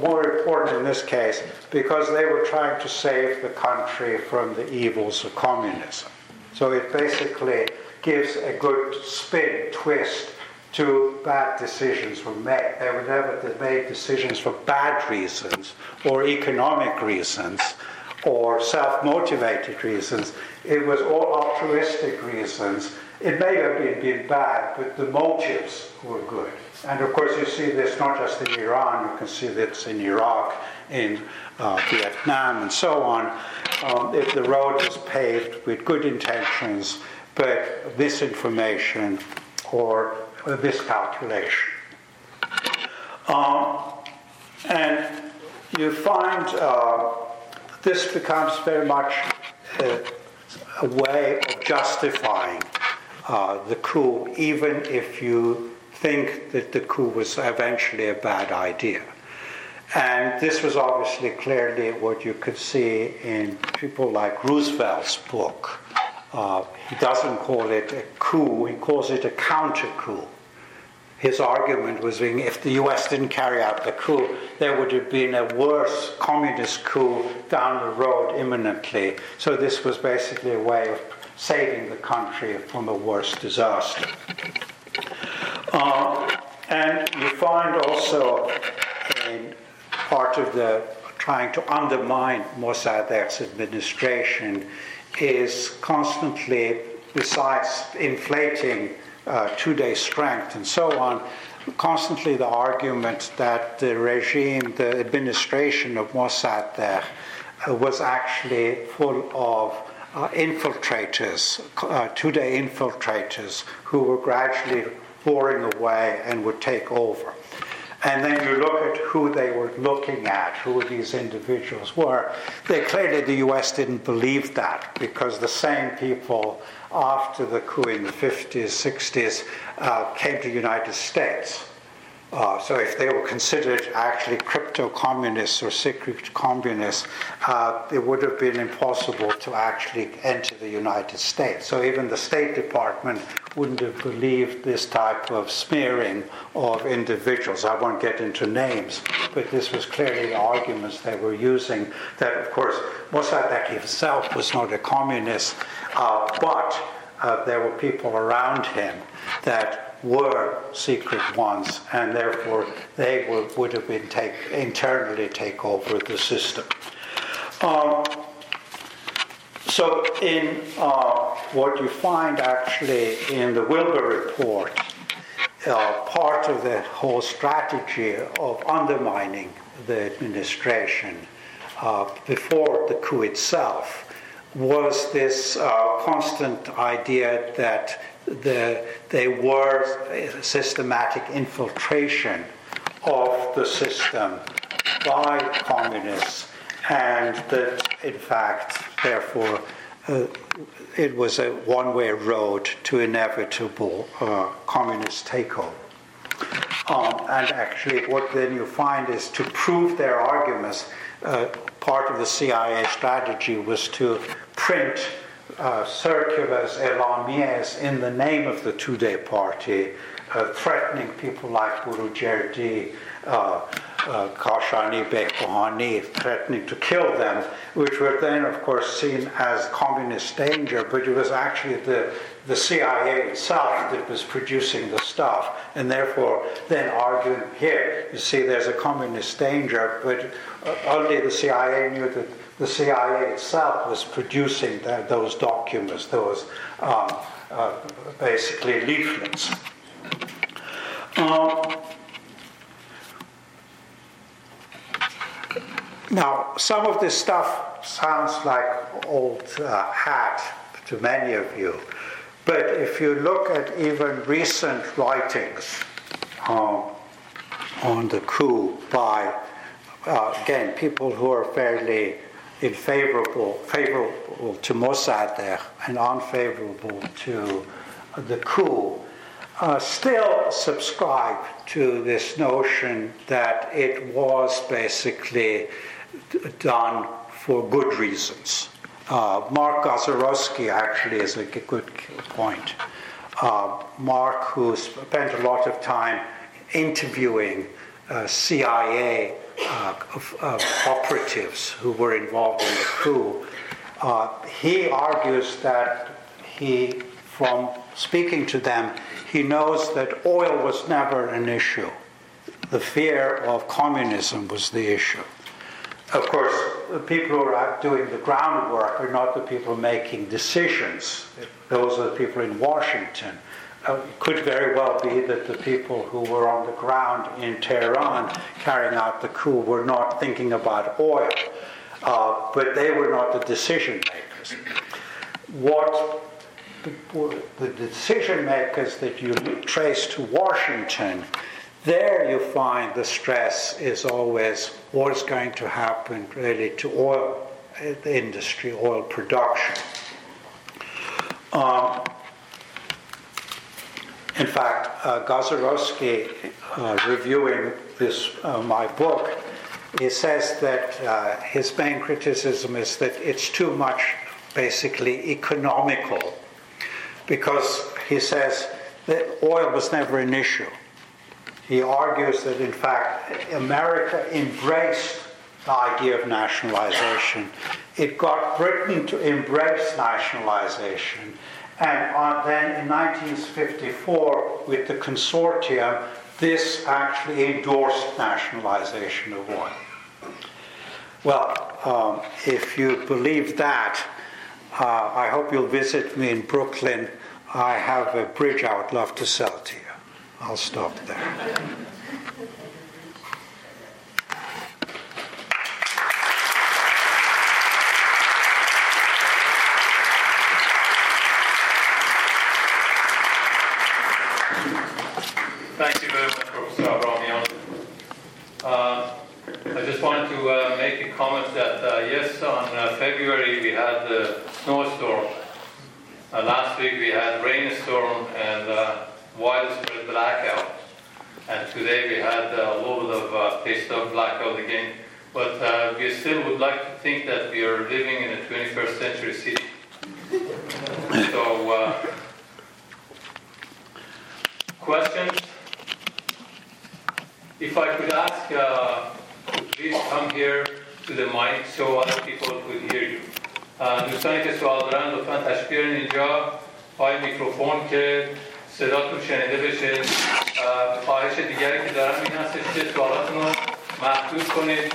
more important in this case, because they were trying to save the country from the evils of communism. So it basically gives a good spin, twist to bad decisions were made. They were never made decisions for bad reasons or economic reasons or self motivated reasons. It was all altruistic reasons. It may have been, bad, but the motives were good. And of course, you see this not just in Iran, you can see this in Iraq, in uh, Vietnam, and so on. Um, if the road is paved with good intentions, but misinformation or miscalculation. Um, and you find uh, this becomes very much a, a way of justifying uh, the coup, even if you think that the coup was eventually a bad idea. And this was obviously clearly what you could see in people like Roosevelt's book. Uh, he doesn't call it a coup, he calls it a counter coup his argument was being if the US didn't carry out the coup, there would have been a worse communist coup down the road imminently. So this was basically a way of saving the country from a worse disaster. Uh, and you find also part of the trying to undermine Mossadegh's administration is constantly, besides inflating uh, Tudeh strength and so on, constantly the argument that the regime, the administration of Mossadegh uh, was actually full of uh, infiltrators, uh, Tudeh infiltrators who were gradually boring away and would take over. And then you look at who they were looking at, who these individuals were. They clearly the U.S. didn't believe that because the same people after the coup in the 50s, 60s, uh, came to the United States. Uh, so if they were considered actually crypto communists or secret communists, uh, it would have been impossible to actually enter the United States. So even the State Department wouldn't have believed this type of smearing of individuals. I won't get into names, but this was clearly the arguments they were using. That, of course, Mossadegh himself was not a communist, uh, but uh, there were people around him that were secret ones, and therefore they would, would have been take, internally take over the system. Um, so, in uh, what you find actually in the Wilber report, uh, part of the whole strategy of undermining the administration uh, before the coup itself was this uh, constant idea that the, they were systematic infiltration of the system by communists, and that in fact, therefore, uh, it was a one way road to inevitable uh, communist takeover. Um, and actually, what then you find is to prove their arguments, uh, part of the CIA strategy was to print uh, circulars alarmiers in the name of the Tudeh party, uh, threatening people like Boroujerdi, uh, uh, Kashani Behbahani, threatening to kill them, which were then, of course, seen as communist danger, but it was actually the, the CIA itself that was producing the stuff, and therefore then arguing here, you see, there's a communist danger, but uh, only the CIA knew that the CIA itself was producing the, those documents, those um, uh, basically leaflets. Um, now, some of this stuff sounds like old uh, hat to many of you. But if you look at even recent writings um, on the coup by, uh, again, people who are fairly unfavorable, favorable favorable to Mossadegh and unfavorable to the coup, uh, still subscribe to this notion that it was basically done for good reasons. Uh, Mark Gasiorowski actually is a good point. Uh, Mark, who spent a lot of time interviewing uh, CIA uh, operatives who were involved in the coup, uh, he argues that he, from speaking to them, he knows that oil was never an issue. The fear of communism was the issue. Of course, the people who are doing the groundwork are not the people making decisions. Those are the people in Washington. Uh, it could very well be that the people who were on the ground in Tehran carrying out the coup were not thinking about oil, uh, but they were not the decision makers. What the, the decision makers that you trace to Washington there you find the stress is always what is going to happen really to oil industry, oil production. Um, in fact, uh, uh, reviewing this uh, my book, he says that uh, his main criticism is that it's too much, basically economical, because he says that oil was never an issue he argues that, in fact, America embraced the idea of nationalization. It got Britain to embrace nationalization. And then in 1954, with the consortium, this actually endorsed nationalization of oil. Well, um, if you believe that, uh, I hope you'll visit me in Brooklyn. I have a bridge I would love to sell to you. I'll stop there. Thank you very much, Professor Abrahamian. Uh, I just wanted to uh, make a comment that uh, yes, on uh, February we had the snowstorm. Uh, last week we had rainstorm and uh, widespread blackout. And today we had a little bit of uh, taste of blackout again. But uh, we still would like to think that we are living in a 21st century city. so, uh, questions? If I could ask, uh, please come here to the mic so other people could hear you. دوستانی که سوال دارن لطفا تشکیل اینجا پای میکروفون که صداتون شنیده بشه خواهش دیگری که دارم این هستش که سوالاتون رو محدود کنید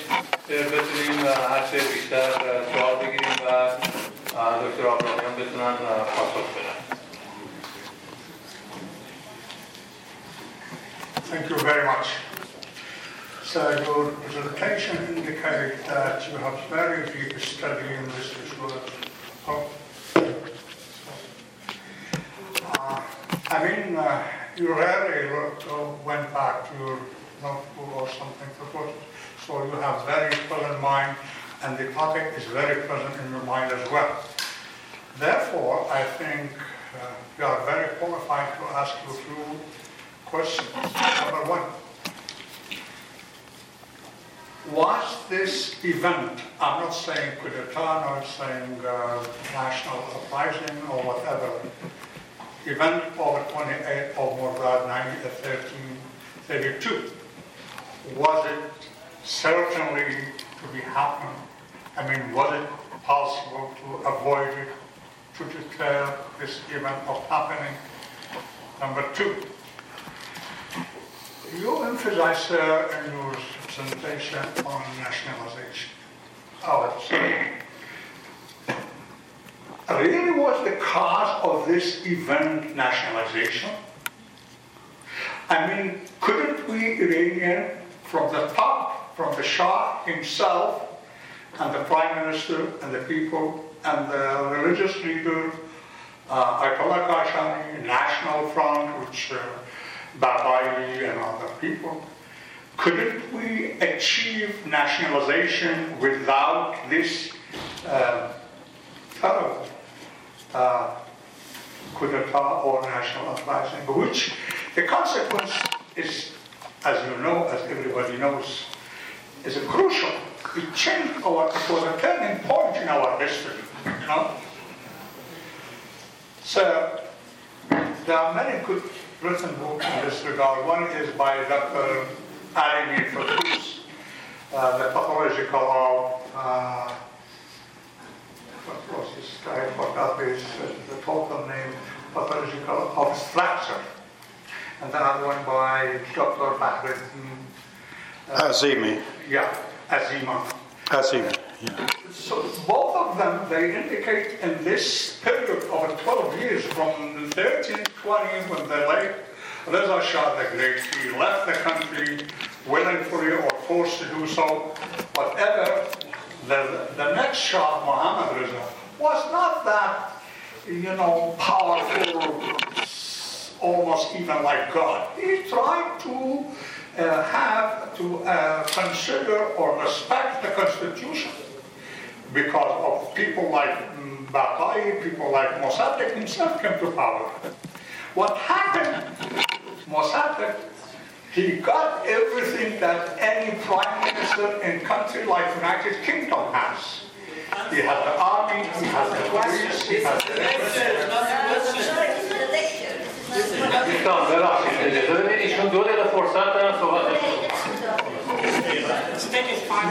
که بتونیم هر چه بیشتر سوال بگیریم و دکتر آبرامیان بتونن پاسخ بدن Thank you very much. So your presentation indicates that you have very deep study in this disorders. Oh. Uh, I mean, uh, you rarely went back to your notebook or something to put it. So you have very present mind, and the topic is very present in your mind as well. Therefore, I think uh, you are very qualified to ask you a few questions. Number one, was this event, I'm not saying coup d'etat, not saying uh, national uprising or whatever, event of the 28th of Mordad 1332. Was it certainly to be happening? I mean, was it possible to avoid it, to declare this event of happening? Number two, you emphasize uh, in your presentation on nationalization. Oh, really was the cause of this event nationalization? I mean, couldn't we, Iranian, from the top, from the Shah himself, and the Prime Minister, and the people, and the religious leader, uh, Ayatollah Kashani, National Front, which uh, Baqai and other people. Couldn't we achieve nationalization without this uh, fellow uh, coup d'etat or national uprising, which the consequence is, as you know, as everybody knows, is crucial. It changed our, it was a turning point in our history, you know. So there are many good written books in this regard. One is by Dr. Ali Fakus, uh, The Pathological of, uh, what was his, I forgot his, uh, the total name, Pathological of Fracture. And then another one by Dr. Fakhreddin. Uh, Azimi. Yeah, Azima. Azimi, yeah. So both of them, they indicate in this period of 12 years from 1320 when the late Reza Shah the Great, he left the country willingly or forced to do so, whatever, the, the next Shah, Muhammad Reza, was not that, you know, powerful, almost even like God. He tried to uh, have to uh, consider or respect the Constitution because of people like Baqai, people like Mossadegh himself came to power. What happened, Mossadegh, he got everything that any prime minister in a country like the United Kingdom has. He has the army, he has the police, he has the Então, ele și îndolerea forțată a Sovatul.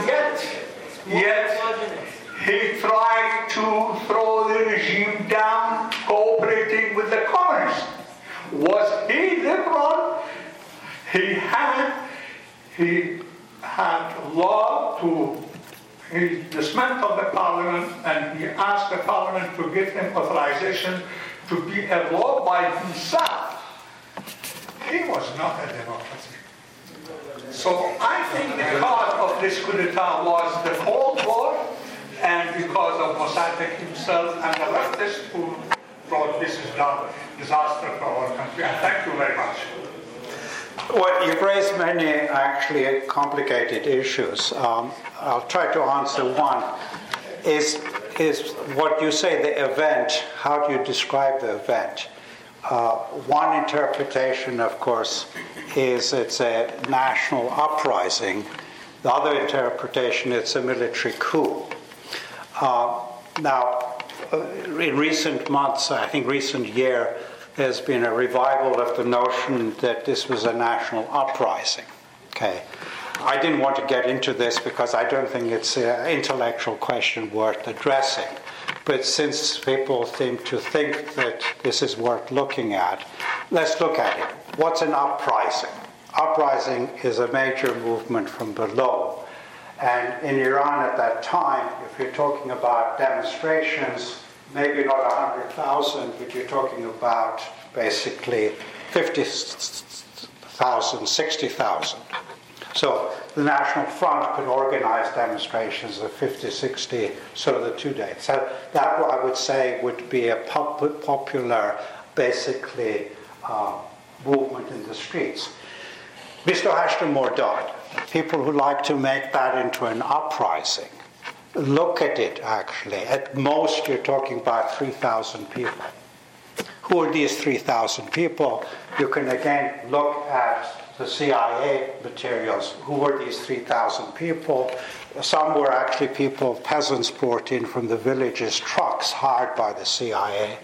Yet, yet, he tried to throw the regime down, cooperating with the communists. Was he liberal? He had, he had law to, he dismantled the parliament and he asked the parliament to give him authorization to be a law by himself. He was not a democrat. So I think the cause of this coup d'etat was the Cold War and because of Mossadegh himself and the leftists who brought this is not disaster for our country. And thank you very much. Well, you've raised many actually complicated issues. Um, I'll try to answer one. Is, is what you say the event, how do you describe the event? Uh, one interpretation, of course, is it's a national uprising. The other interpretation, it's a military coup. Uh, now, Uh, in recent months, I think recent year, there's been a revival of the notion that this was a national uprising. Okay. I didn't want to get into this because I don't think it's an intellectual question worth addressing. But since people seem to think that this is worth looking at, let's look at it. What's an uprising? Uprising is a major movement from below. And in Iran at that time, if you're talking about demonstrations, maybe not 100,000, but you're talking about basically 50,000, 60,000. So the National Front could organize demonstrations of 50, 60, sort of the two days. So that, I would say, would be a pop- popular, basically, uh, movement in the streets. Mr. Ashton Mordad, people who like to make that into an uprising, look at it actually. At most, you're talking about 3,000 people. Who are these 3,000 people? You can again look at the CIA materials. Who were these 3,000 people? Some were actually people, peasants brought in from the villages, trucks hired by the CIA.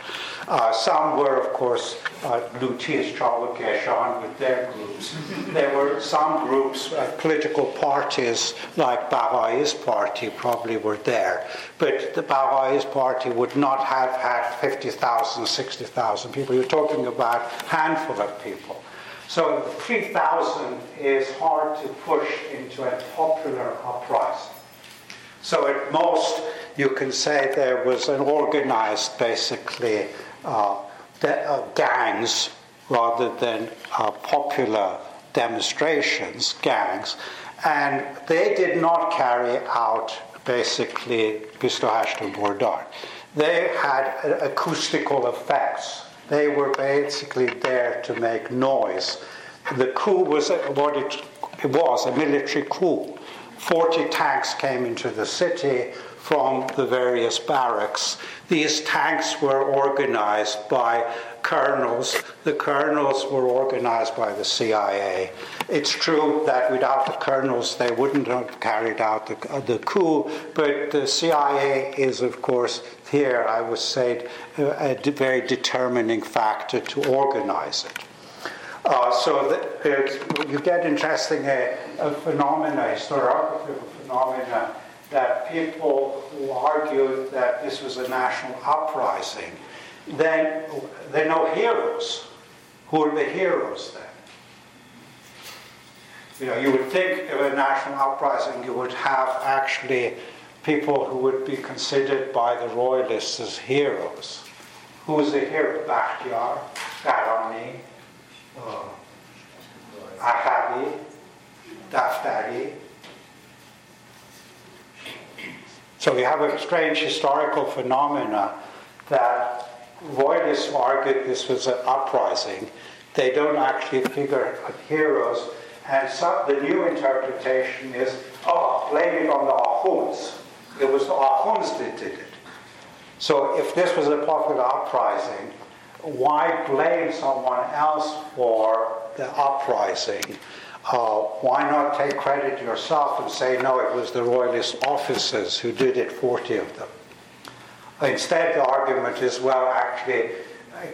Uh, some were, of course, uh, Lutis Chalukeshan with their groups. There were some groups, uh, political parties like Baqai's party probably were there. But the Baqai's party would not have had 50,000, 60,000 people. You're talking about handful of people. So 3,000 is hard to push into a popular uprising. So at most, you can say there was an organized, basically, uh, de- uh, gangs rather than uh, popular demonstrations, gangs, and they did not carry out basically Pisto Hashtam Bordar. they had acoustical effects. They were basically there to make noise. The coup was what it, it was a military coup. 40 tanks came into the city from the various barracks. These tanks were organized by colonels. The colonels were organized by the CIA. It's true that without the colonels, they wouldn't have carried out the, uh, the coup, but the CIA is, of course, here, I would say, a very determining factor to organize it. Uh, so you get interesting a, a phenomena, historiographical phenomena, that people who argued that this was a national uprising, then they're no heroes. Who are the heroes then? You know, you would think of a national uprising, you would have actually people who would be considered by the royalists as heroes. Who is the hero? Bakhtiar, Garani, uh, Ahabi, Daftari. So we have a strange historical phenomena that royalists argued this was an uprising. They don't actually figure as heroes. And the new interpretation is, oh, blame it on the Ahuns. It was the Ahuns that did it. So if this was a popular uprising, why blame someone else for the uprising? Uh, why not take credit yourself and say, no, it was the royalist officers who did it, 40 of them? Instead, the argument is, well, actually,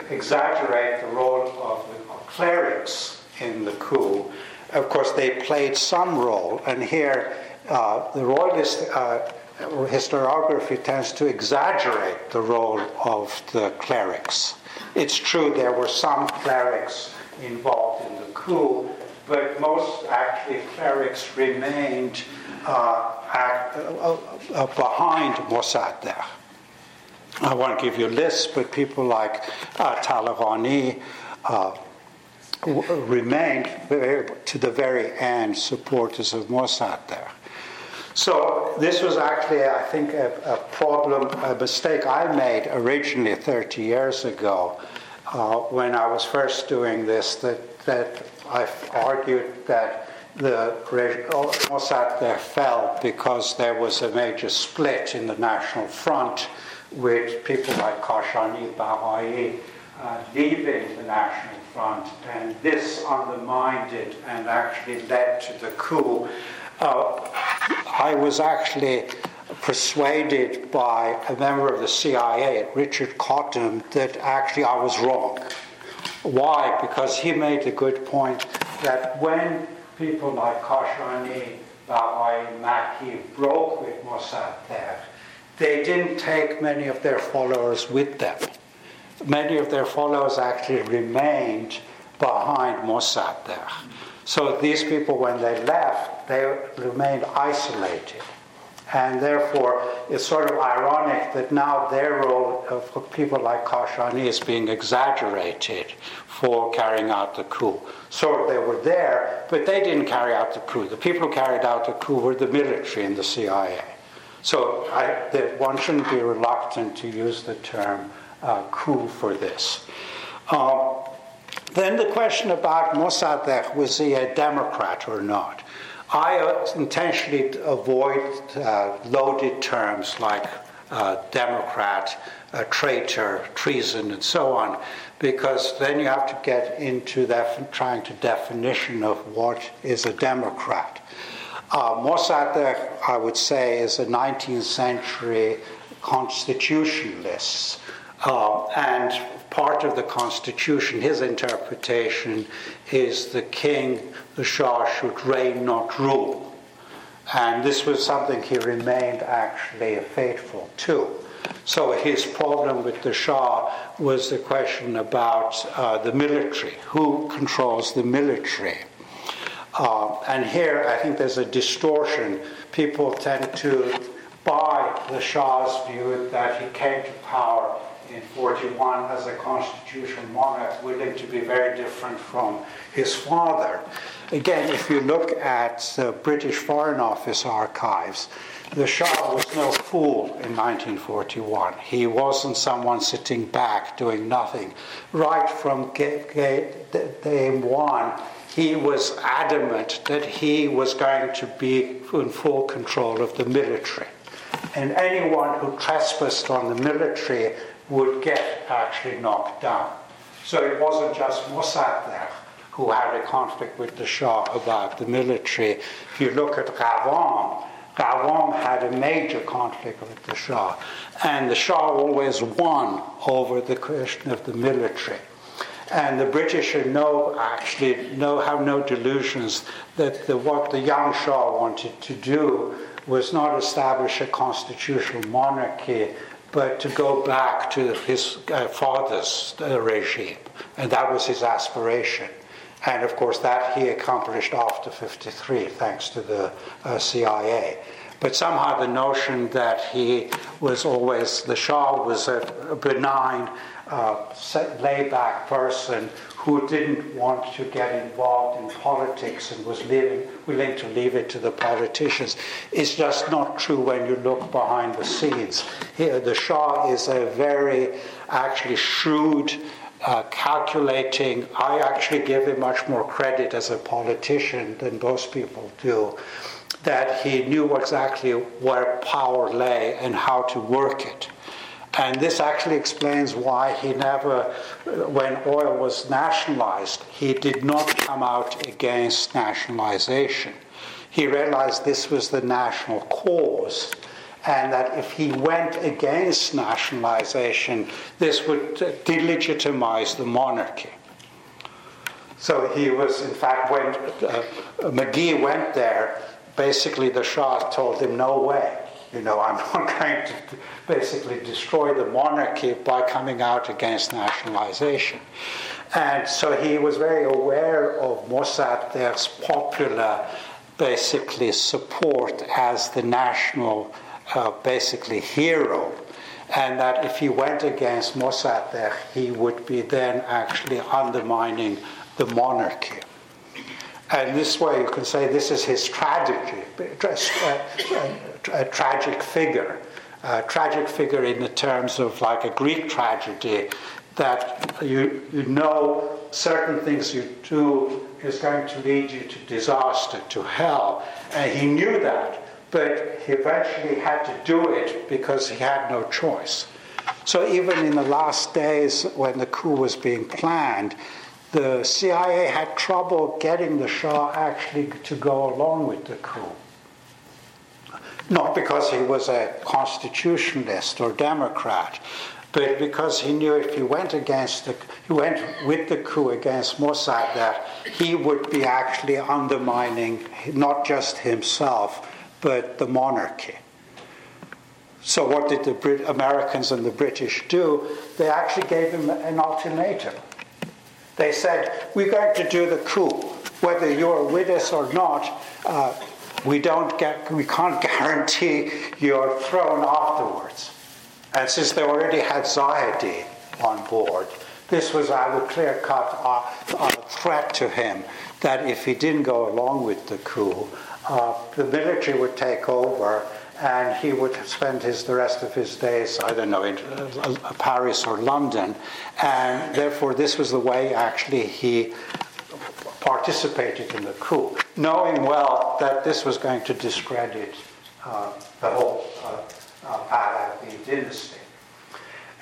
exaggerate the role of the clerics in the coup. Of course, they played some role, and here uh, the royalist uh, historiography tends to exaggerate the role of the clerics. It's true there were some clerics involved in the coup, but most actually clerics remained uh, act, uh, uh, behind Mossadegh. I won't give you a list, but people like uh, uh, remained very, to the very end supporters of Mossadegh. So this was actually, I think, a, a, problem, a mistake I made originally 30 years ago uh, when I was first doing this, that, that I argued that the Mossadegh fell because there was a major split in the National Front with people like Kashani Baqai uh, leaving the National Front, and this undermined it and actually led to the coup uh, I was actually persuaded by a member of the CIA, Richard Cottam, that actually I was wrong. Why? Because he made a good point that when people like Kashani, Baqai, Makki broke with Mossadegh, they didn't take many of their followers with them. Many of their followers actually remained behind Mossadegh. So these people, when they left, they remained isolated. And therefore, it's sort of ironic that now their role of people like Kashani is being exaggerated for carrying out the coup. So they were there, but they didn't carry out the coup. The people who carried out the coup were the military and the CIA. So I, the, one shouldn't be reluctant to use the term uh, coup for this. Um, then the question about Mossadegh was he a Democrat or not? I uh, intentionally avoid uh, loaded terms like uh, Democrat, traitor, treason, and so on, because then you have to get into that trying to definition of what is a Democrat. Uh, Mossadegh, I would say, is a 19th century constitutionalist. Uh, and part of the Constitution, his interpretation is the king, the Shah, should reign, not rule. And this was something he remained actually faithful to. So his problem with the Shah was the question about uh, the military who controls the military? Uh, and here I think there's a distortion. People tend to buy the Shah's view that he came to power in 41 as a constitutional monarch, willing to be very different from his father. Again, if you look at the British Foreign Office archives, the Shah was no fool in 1941. He wasn't someone sitting back doing nothing. Right from day one, he was adamant that he was going to be in full control of the military. And anyone who trespassed on the military would get actually knocked down. So it wasn't just Mossadegh who had a conflict with the Shah about the military. If you look at Qavam, Qavam had a major conflict with the Shah, and the Shah always won over the question of the military. And the British should know actually no have no delusions that the, what the young Shah wanted to do was not establish a constitutional monarchy, but to go back to his uh, father's uh, regime, and that was his aspiration. And of course, that he accomplished after 53, thanks to the uh, CIA. But somehow the notion that he was always, the Shah was a benign, uh, laid back person who didn't want to get involved in politics and was leaving, willing to leave it to the politicians is just not true when you look behind the scenes. Here, the Shah is a very actually shrewd uh, calculating. I actually give him much more credit as a politician than most people do. That he knew exactly where power lay and how to work it. And this actually explains why he never, when oil was nationalized, he did not come out against nationalization. He realized this was the national cause and that if he went against nationalization, this would delegitimize the monarchy. So he was, in fact, when uh, McGhee went there, basically the Shah told him, no way. You know, I'm not going to basically destroy the monarchy by coming out against nationalization. And so he was very aware of Mossadegh's popular, basically, support as the national uh, basically hero, and that if he went against Mossadegh, he would be then actually undermining the monarchy. And this way, you can say this is his tragedy, a, tragic figure, a tragic figure in the terms of like a Greek tragedy, that you, you know certain things you do is going to lead you to disaster, to hell. And he knew that but he eventually had to do it because he had no choice. So even in the last days when the coup was being planned, the CIA had trouble getting the Shah actually to go along with the coup. Not because he was a constitutionalist or Democrat, but because he knew if he went against the, he went with the coup against Mossadegh, he would be actually undermining not just himself, but the monarchy. So, what did the Brit- Americans and the British do? They actually gave him an ultimatum. They said, We're going to do the coup. Whether you're with us or not, uh, we, don't get, we can't guarantee your throne afterwards. And since they already had Zahedi on board, this was a clear cut uh, uh, threat to him that if he didn't go along with the coup, uh, the military would take over and he would spend his, the rest of his days, I don't know, in uh, Paris or London. And therefore, this was the way actually he participated in the coup, knowing well that this was going to discredit uh, the whole uh, uh Pahlavi dynasty.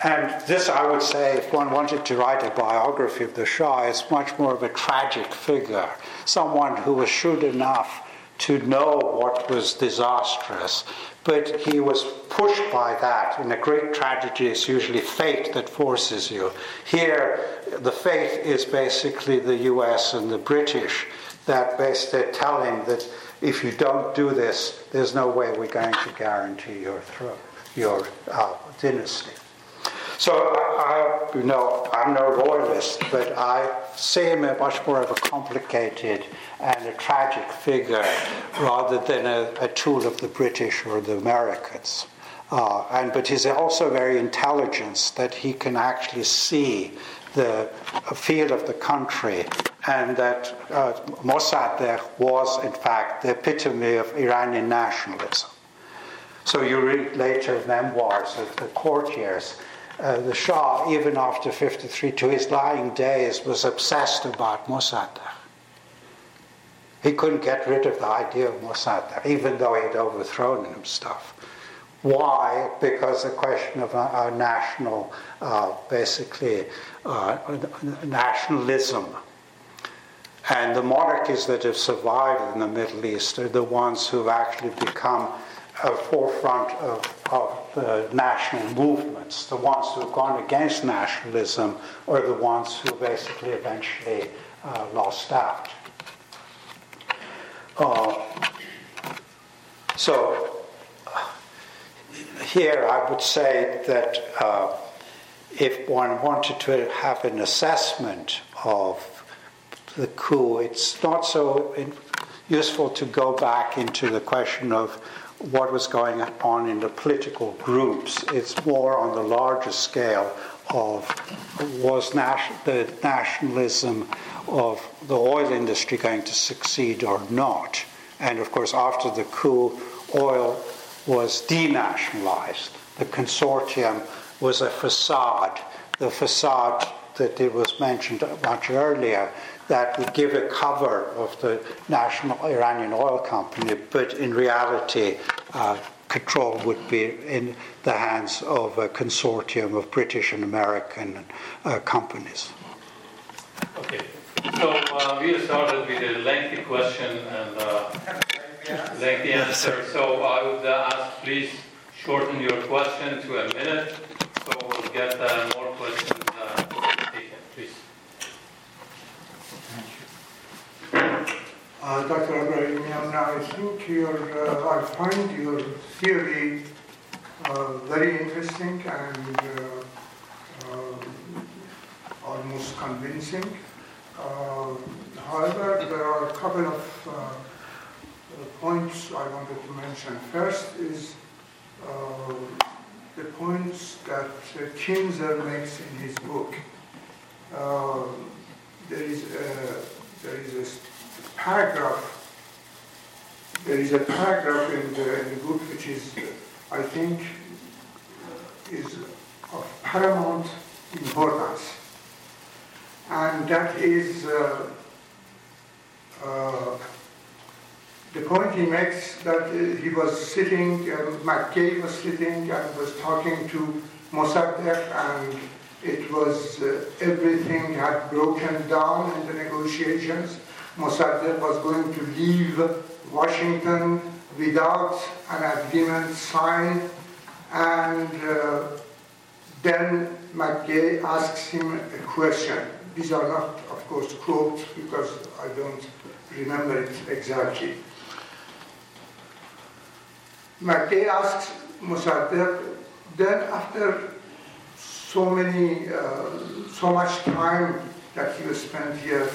And this, I would say, if one wanted to write a biography of the Shah, is much more of a tragic figure, someone who was shrewd enough to know what was disastrous. But he was pushed by that. In a great tragedy, it's usually fate that forces you. Here, the fate is basically the US and the British that basically tell him that if you don't do this, there's no way we're going to guarantee your throne, your uh, dynasty. So I, you know, I'm no royalist, but I see him as much more of a complicated and a tragic figure rather than a, a tool of the British or the Americans. Uh, and but he's also very intelligent that he can actually see the feel of the country, and that uh, Mossadegh was in fact the epitome of Iranian nationalism. So you read later memoirs of the courtiers. Uh, the Shah, even after 53, to his dying days, was obsessed about Mossadegh. He couldn't get rid of the idea of Mossadegh, even though he had overthrown him stuff. Why? Because the question of a, a national, uh, basically, uh, nationalism. And the monarchies that have survived in the Middle East are the ones who've actually become a forefront of, of the national movements. The ones who have gone against nationalism are the ones who basically eventually uh, lost out. Uh, so here I would say that uh, if one wanted to have an assessment of the coup, it's not so in, useful to go back into the question of what was going on in the political groups. It's more on the larger scale of was the nationalism of the oil industry going to succeed or not. And of course, after the coup, oil was denationalized. The consortium was a facade, the facade that it was mentioned much earlier, that would give a cover of the national Iranian oil company, but in reality, uh, control would be in the hands of a consortium of British and American uh, companies. Okay, so uh, we started with a lengthy question and uh, lengthy answer. So I would uh, ask, please shorten your question to a minute, so we'll get uh, more questions uh, taken. Please. Uh, Dr. Abrahamian, I think your, uh, I find your theory uh, very interesting and uh, uh, almost convincing. However, there are a couple of points I wanted to mention. First is the points that Kinzer makes in his book. there is a, there is a paragraph there is a paragraph in the, in the, book which is, I think, is of paramount importance and that is uh, uh, the point he makes that uh, he was sitting, uh, McKay was sitting and was talking to Mossadegh and it was uh, everything had broken down in the negotiations. Mossadegh was going to leave Washington without an agreement signed and uh, then McKay asks him a question these are not, of course, quotes because I don't remember it exactly. McKay asks Mossadegh, then after so many, uh, so much time that you spent here,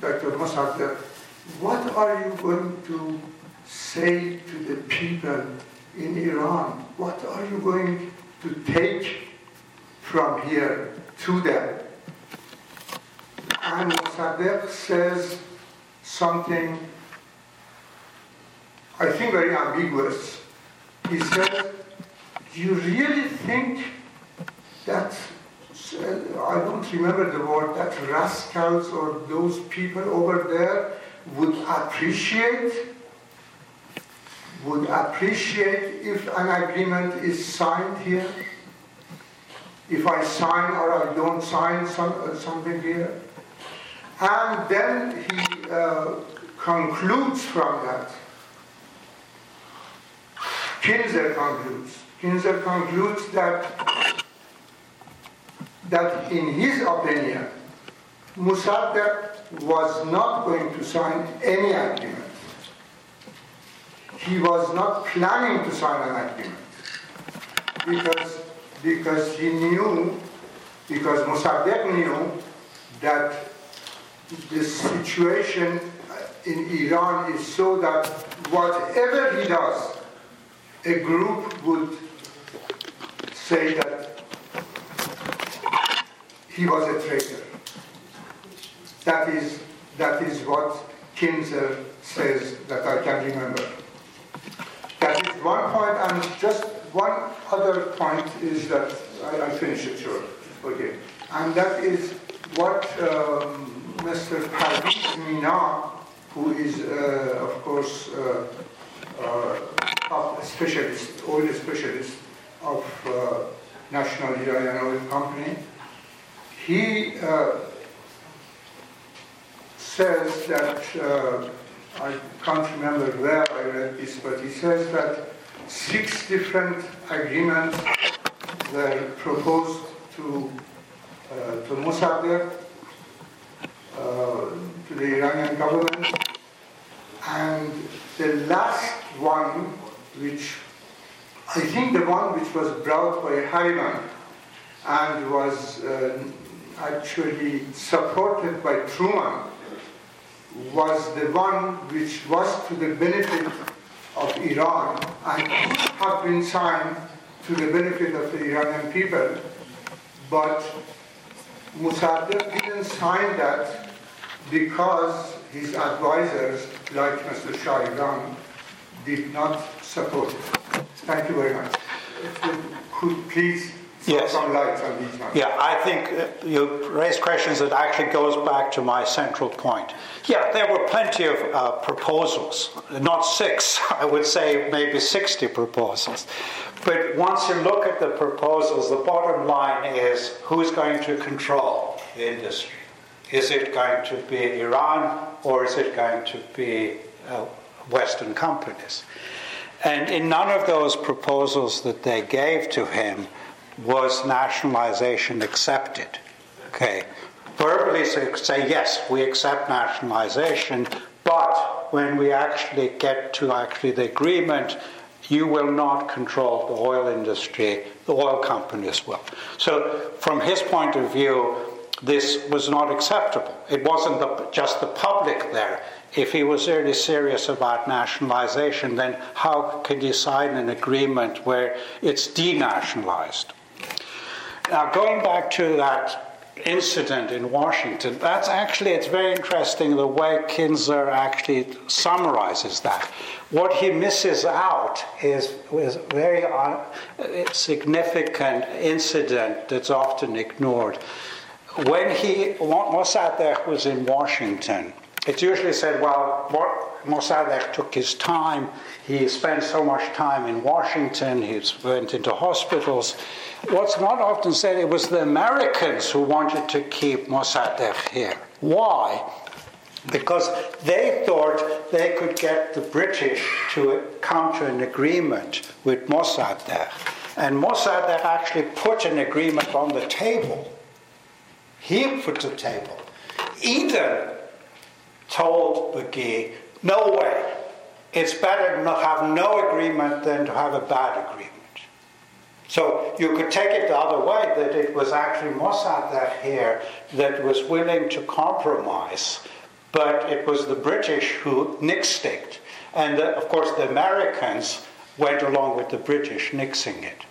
Dr. Mossadegh, what are you going to say to the people in Iran? What are you going to take from here to them. And Mossadegh says something, I think, very ambiguous. He says, Do you really think that, I don't remember the word, that rascals or those people over there would appreciate would appreciate if an agreement is signed here? if I sign or I don't sign some, uh, something here. And then he uh, concludes from that. Kinzer concludes. Kinzer concludes that, that in his opinion, Mossadegh was not going to sign any agreement. He was not planning to sign an agreement because because he knew, because Mossadegh knew that the situation in Iran is so that whatever he does, a group would say that he was a traitor. That is, that is what Kinzer says that I can remember. That one point, and just one other point is that I, I finish it sure. Okay, and that is what um, Mr. Parviz Mina, who is, uh, of course, uh, uh, specialist, oil specialist of uh, National Iranian Oil Company, he uh, says that, uh, I can't remember where I read this, but he says that six different agreements were proposed to, uh, to Mossadegh, uh, to the Iranian government, and the last one, which I think the one which was brought by Harriman and was uh, actually supported by Truman was the one which was to the benefit of Iran and have been signed to the benefit of the Iranian people. But Mossadegh didn't sign that because his advisors, like Mr. Shah did not support it. Thank you very much. Could please yes. some light on these. Yeah, I think uh, you raised questions that actually goes back to my central point. Yeah, there were plenty of uh, proposals, not six, I would say maybe 60 proposals. But once you look at the proposals, the bottom line is who's going to control the industry? Is it going to be Iran or is it going to be uh, Western companies? And in none of those proposals that they gave to him was nationalization accepted. Okay. Verbally say, yes, we accept nationalization, but when we actually get to actually the agreement, you will not control the oil industry, the oil companies will. So, from his point of view, this was not acceptable. It wasn't the, just the public there. If he was really serious about nationalization, then how could he sign an agreement where it's denationalized? Now, going back to that incident in Washington, that's actually, it's very interesting the way Kinzer actually summarizes that. What he misses out is, a very uh, significant incident that's often ignored when he Mossadegh was in Washington, it's usually said, well, Mossadegh took his time. He spent so much time in Washington. He went into hospitals. What's not often said, it was the Americans who wanted to keep Mossadegh here. Why? Because they thought they could get the British to come to an agreement with Mossadegh. And Mossadegh actually put an agreement on the table he put the table. Eden told Begay, no way. It's better to have no agreement than to have a bad agreement. So you could take it the other way that it was actually Mossadegh here that was willing to compromise, but it was the British who nixed it. And the, of course, the Americans went along with the British nixing it.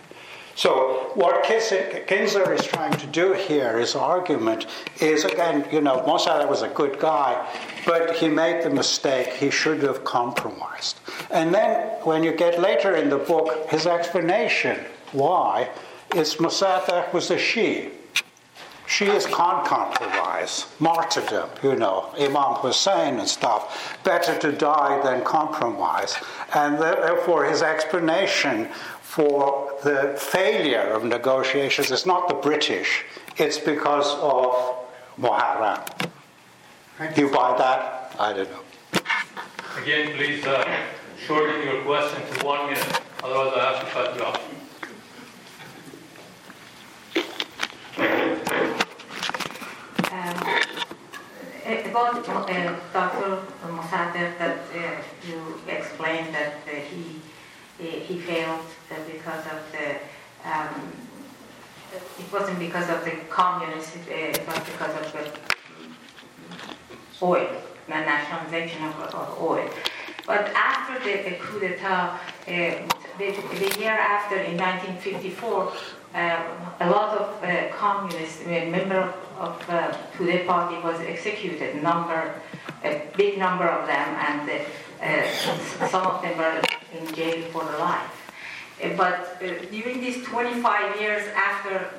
So what Kinzer is trying to do here, his argument, is again, you know, Mossadegh was a good guy, but he made the mistake. He should have compromised. And then when you get later in the book, his explanation why is Mossadegh was a Shi'i. Shias can't compromise. Martyrdom, you know, Imam Hussein and stuff. Better to die than compromise. And therefore, his explanation for the failure of negotiations is not the British, it's because of Muharram. Do you buy that? I don't know. Again, please uh, shorten your question to one minute, otherwise I have to cut you off. Um, about uh, Dr. Mossadegh, that uh, you explained that uh, he he failed because of the, um, it wasn't because of the communists, it was because of the oil, the nationalization of, of oil. But after the, the coup d'etat, uh, the, the, year after, in 1954, uh, a lot of uh, communists, uh, members of the uh, Tudeh party was executed, number, a big number of them, and uh, some of them were in jail for life. But uh, during these 25 years after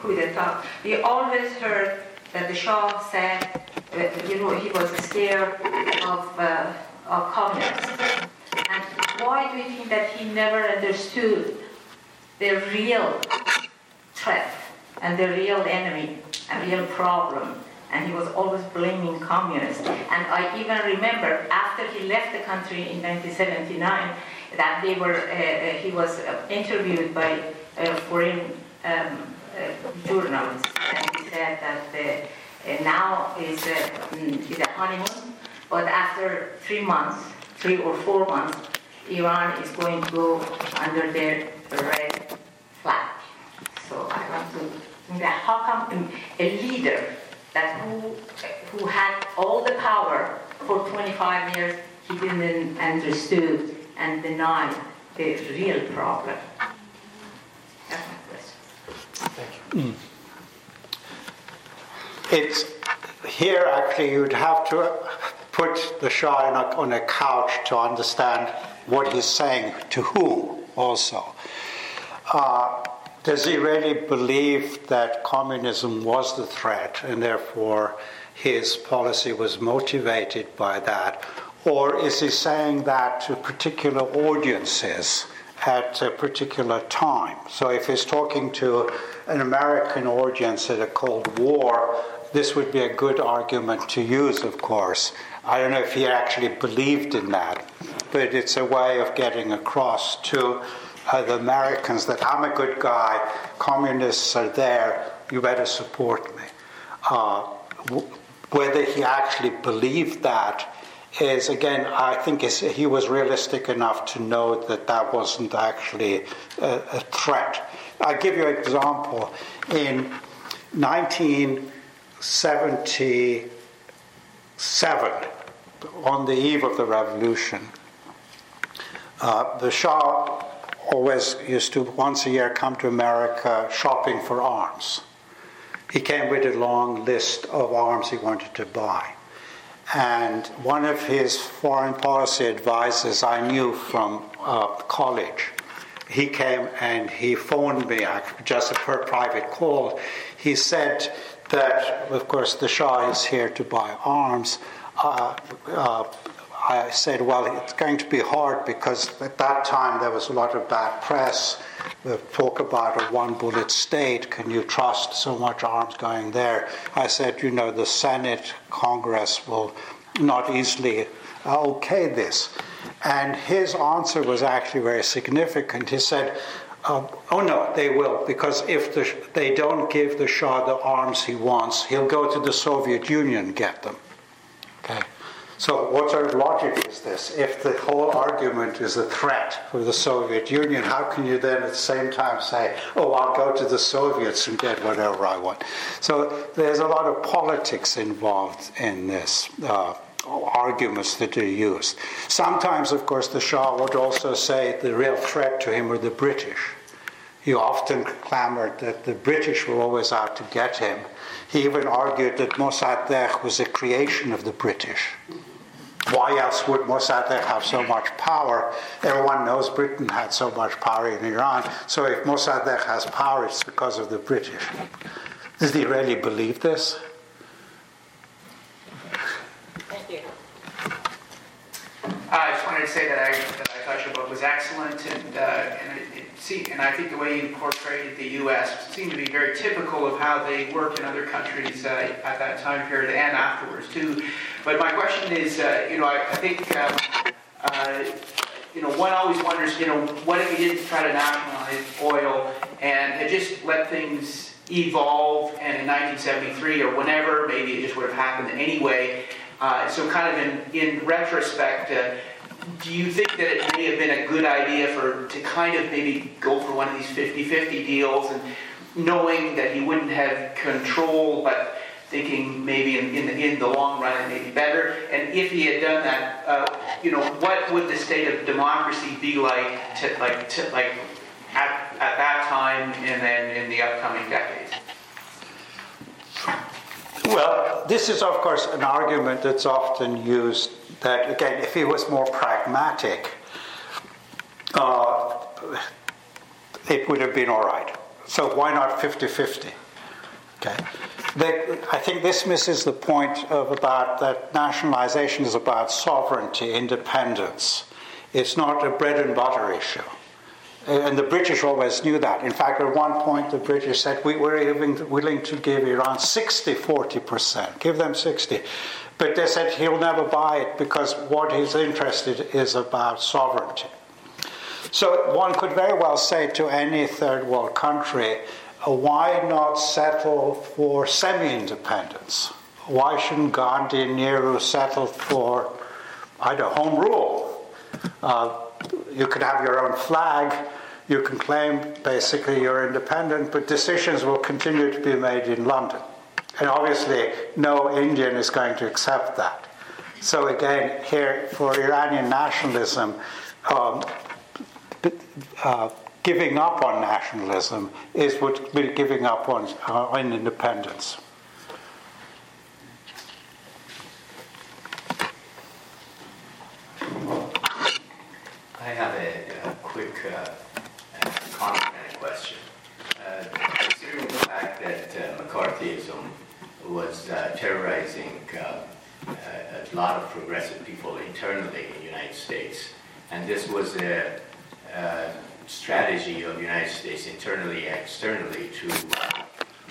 coup d'etat, we always heard that the Shah said, uh, you know, he was scared of, uh, of communists. And why do you think that he never understood the real threat and the real enemy and real problem? And he was always blaming communists. And I even remember after he left the country in 1979 that they were, uh, uh, he was uh, interviewed by foreign um, journalists, and he said that now is mm, is a honeymoon, but after three months, three or four months, Iran is going to go under their red flag. So I want to how come a leader that who who had all the power for 25 years, he didn't understood and deny the real problem? That's my question. Thank you. Mm. It's here actually you'd have to put the Shah a, on a couch to understand what he's saying to whom also. Uh, does he really believe that communism was the threat and therefore his policy was motivated by that? Or is he saying that to particular audiences at a particular time? So if he's talking to an American audience at a Cold War, this would be a good argument to use, of course. I don't know if he actually believed in that, but it's a way of getting across to uh, the Americans that I'm a good guy, communists are there, you better support me. Uh, w- whether he actually believed that is again, I think he was realistic enough to know that that wasn't actually a, a threat. I'll give you an example. In 1977, on the eve of the revolution, uh, the Shah always used to once a year come to America shopping for arms. He came with a long list of arms he wanted to buy. And one of his foreign policy advisors I knew from uh, college, he came and he phoned me just per private call. He said that, of course, the Shah is here to buy arms. Uh, uh, I said, well, it's going to be hard because at that time there was a lot of bad press. Talk about a one bullet state. Can you trust so much arms going there? I said, you know, the Senate, Congress will not easily uh, okay this. And his answer was actually very significant. He said, uh, oh no, they will, because if the, they don't give the Shah the arms he wants, he'll go to the Soviet Union get them. So, what sort of logic is this? If the whole argument is a threat for the Soviet Union, how can you then at the same time say, oh, I'll go to the Soviets and get whatever I want? So, there's a lot of politics involved in this. Uh, arguments that are used. Sometimes, of course, the Shah would also say the real threat to him were the British. He often clamored that the British were always out to get him. He even argued that Mossadegh was a creation of the British why else would Mossadegh have so much power? Everyone knows Britain had so much power in Iran. So if Mossadegh has power, it's because of the British. Does he really believe this? Thank you. I just wanted to say that I, that I thought your book was excellent, and, uh, and it, see, and I think the way you portrayed the U.S. seemed to be very typical of how they work in other countries uh, at that time period and afterwards too. But my question is, uh, you know, I, I think, um, uh, you know, one always wonders, you know, what if he didn't try to nationalize oil and had just let things evolve, and in 1973 or whenever, maybe it just would have happened anyway. Uh, so, kind of in, in retrospect uh, do you think that it may have been a good idea for to kind of maybe go for one of these 50-50 deals and knowing that he wouldn't have control but thinking maybe in, in, the, in the long run it may be better? And if he had done that uh, you know what would the state of democracy be like to, like to, like at, at that time and then in the upcoming decades? Well, this is, of course, an argument that's often used that, again, if he was more pragmatic, uh, it would have been all right. So why not 50 50? Okay. They, I think this misses the point of about that nationalization is about sovereignty, independence. It's not a bread and butter issue. And the British always knew that. In fact, at one point, the British said, We were even willing to give Iran 60 40%, give them 60. But they said he'll never buy it because what he's interested is about sovereignty. So one could very well say to any third world country, why not settle for semi independence? Why shouldn't Gandhi and Nehru settle for, know, home rule? Uh, you could have your own flag, you can claim basically you're independent, but decisions will continue to be made in London. And obviously, no Indian is going to accept that. So, again, here for Iranian nationalism, um, uh, giving up on nationalism is what giving up on, uh, on independence. I have a, a quick uh, comment and a question. Uh, considering the fact that uh, McCarthyism was uh, terrorizing uh, a lot of progressive people internally in the United States, and this was a, a strategy of the United States internally and externally to uh,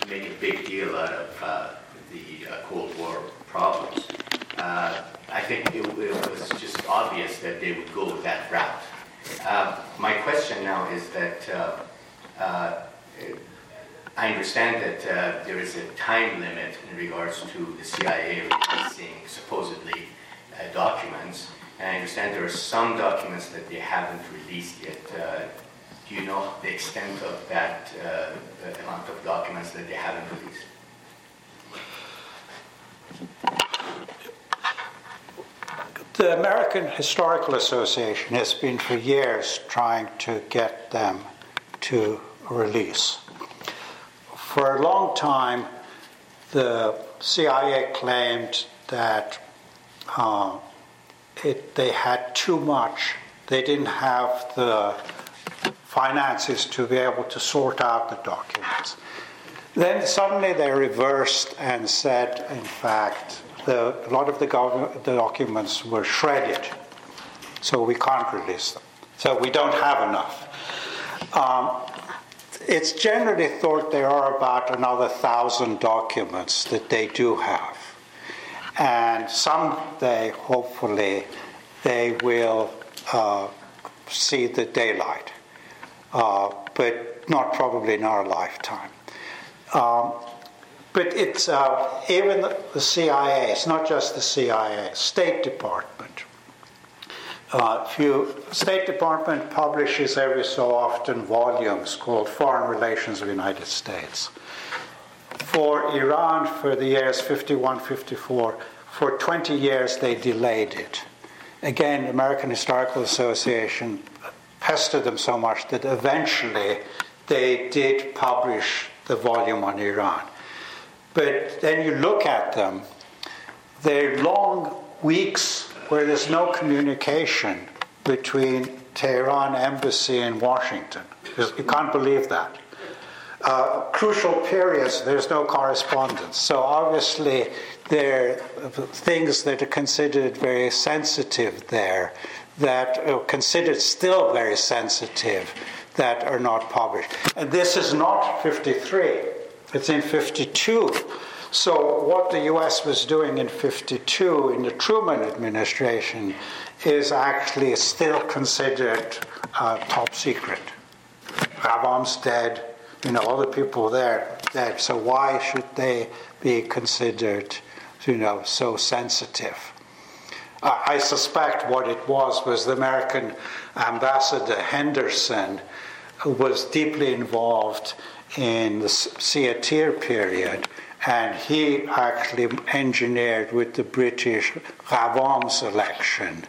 make a big deal out of uh, the Cold War problems. I think it, it, was just obvious that they would go that route. Uh, my question now is that uh, uh, I understand that uh, there is a time limit in regards to the CIA releasing supposedly uh, documents, and I understand there are some documents that they haven't released yet. Uh, do you know the extent of that amount of documents that they haven't released? The American Historical Association has been for years trying to get them to release. For a long time, the CIA claimed that uh, it, they had too much. They didn't have the finances to be able to sort out the documents. Then suddenly they reversed and said, in fact, the, a lot of the, the documents were shredded, so we can't release them. So we don't have enough. Um, it's generally thought there are about another thousand documents that they do have. And someday, hopefully, they will uh, see the daylight, uh, but not probably in our lifetime. Um, but it's uh, even the CIA, it's not just the CIA, State Department. Uh, you, State Department publishes every so often volumes called Foreign Relations of the United States. For Iran, for the years 51 54, for 20 years they delayed it. Again, American Historical Association pestered them so much that eventually they did publish the volume on Iran. But then you look at them, they're long weeks where there's no communication between Tehran embassy and Washington. You can't believe that. Uh, crucial periods, there's no correspondence. So obviously, there are things that are considered very sensitive there, that are considered still very sensitive, that are not published. And this is not 53. It's in 52. So, what the US was doing in 52 in the Truman administration is actually still considered uh, top secret. Ghavam's dead, you know, all the people there dead. So, why should they be considered, you know, so sensitive? Uh, I suspect what it was was the American ambassador Henderson was deeply involved in the Siatir period, and he actually engineered with the British Ghavam selection,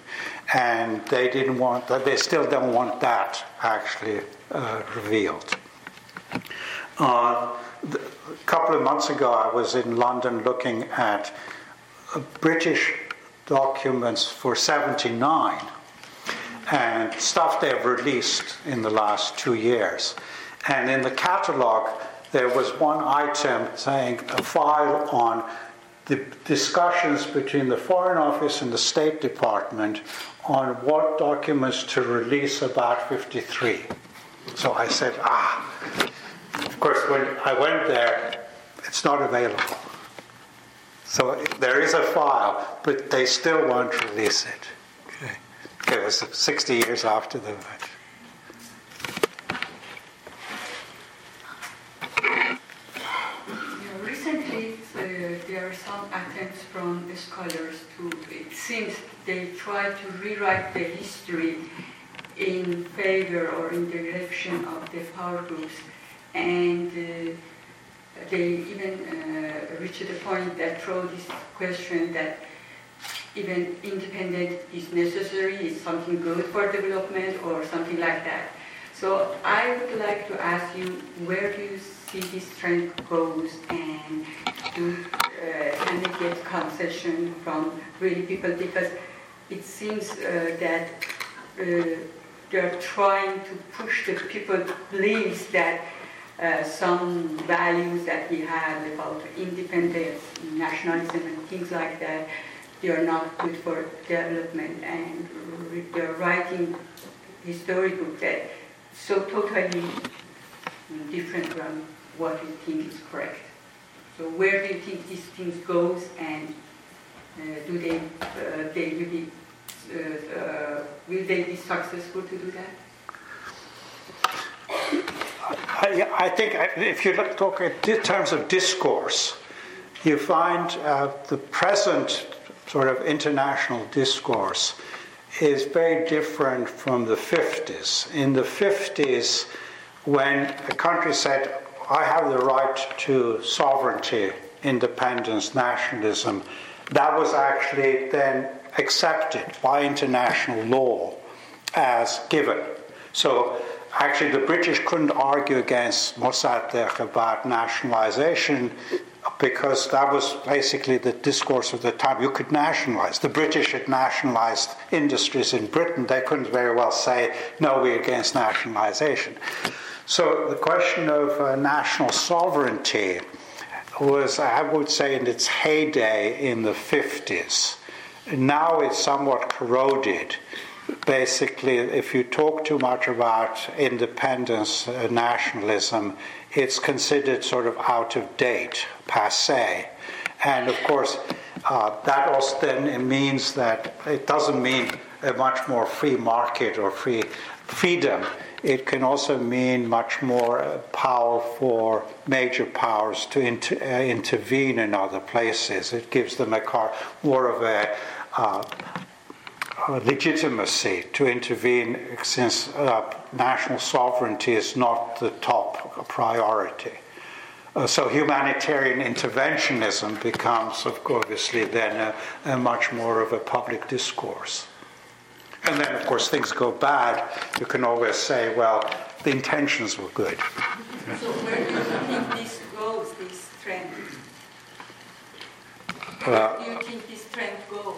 and they didn't want that. They still don't want that actually uh, revealed. Uh, a couple of months ago, I was in London looking at British documents for 79 and stuff they've released in the last two years. And in the catalog, there was one item saying a file on the discussions between the Foreign Office and the State Department on what documents to release about 53. So I said, ah. Of course, when I went there, it's not available. So there is a file, but they still won't release it. Okay. It was 60 years after the event. recently, uh, there are some attempts from scholars to, it seems they try to rewrite the history in favor or in the direction of the power groups. And uh, they even uh, reach the point that throw this question that even independent is necessary, is something good for development or something like that. So I would like to ask you, where do you see this trend goes and do, uh, can get concession from really people? Because it seems uh, that uh, they're trying to push the people beliefs that uh, some values that we have about independence, nationalism, and things like that, they are not good for development. And they're writing history book that so totally different from what we think is correct. So where do you think these things goes, and uh, do they uh, they really uh, uh, will they be successful to do that? I, think if you look, talk in terms of discourse, you find uh, the present sort of international discourse is very different from the 50s. In the 50s, when a country said, I have the right to sovereignty, independence, nationalism, that was actually then accepted by international law as given. So actually the British couldn't argue against Mossadegh about nationalization because that was basically the discourse of the time. You could nationalize. The British had nationalized industries in Britain. They couldn't very well say, no, we're against nationalization. So the question of uh, national sovereignty was, I would say, in its heyday in the 50s. Now it's somewhat corroded basically, if you talk too much about independence, uh, nationalism, it's considered sort of out of date, passe. And of course, uh, that also then means that it doesn't mean a much more free market or free freedom. It can also mean much more uh, power for major powers to inter- uh, intervene in other places. It gives them a car, more of a uh, legitimacy to intervene since uh, national sovereignty is not the top priority. Uh, so humanitarian interventionism becomes, of course, obviously then a, a, much more of a public discourse. And then, of course, things go bad. You can always say, well, the intentions were good. So where do you think this goes, this trend? Where do you think this trend goes?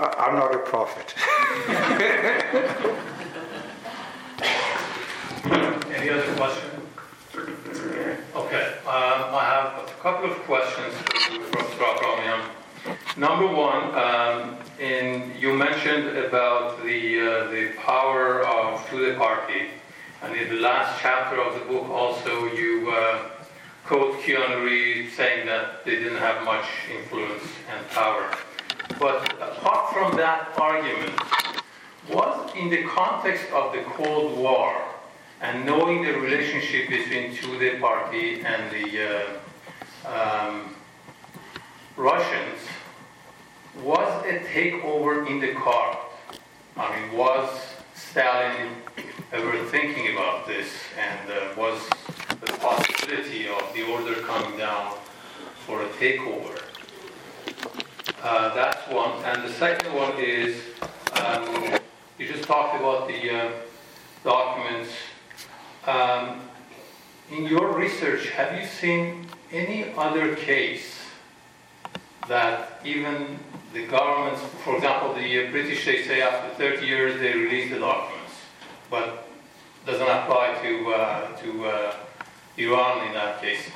I'm not a prophet. Any other questions? Okay, um, I have a couple of questions from Stratomium. Number one, um, in, you mentioned about the, uh, the power of the party, and in the last chapter of the book also you uh, quote Kianouri saying that they didn't have much influence and power. But apart from that argument, was in the context of the Cold War and knowing the relationship between Tudeh party and the uh, um, Russians, was a takeover in the cards? I mean, was Stalin ever thinking about this, and uh, was the possibility of the order coming down for a takeover? Uh, that's one. And the second one is um, you just talked about the uh, documents. Um, in your research, have you seen any other case that even the governments, for example, the British, they say after 30 years they release the documents, but doesn't apply to, uh, to uh, Iran in that case.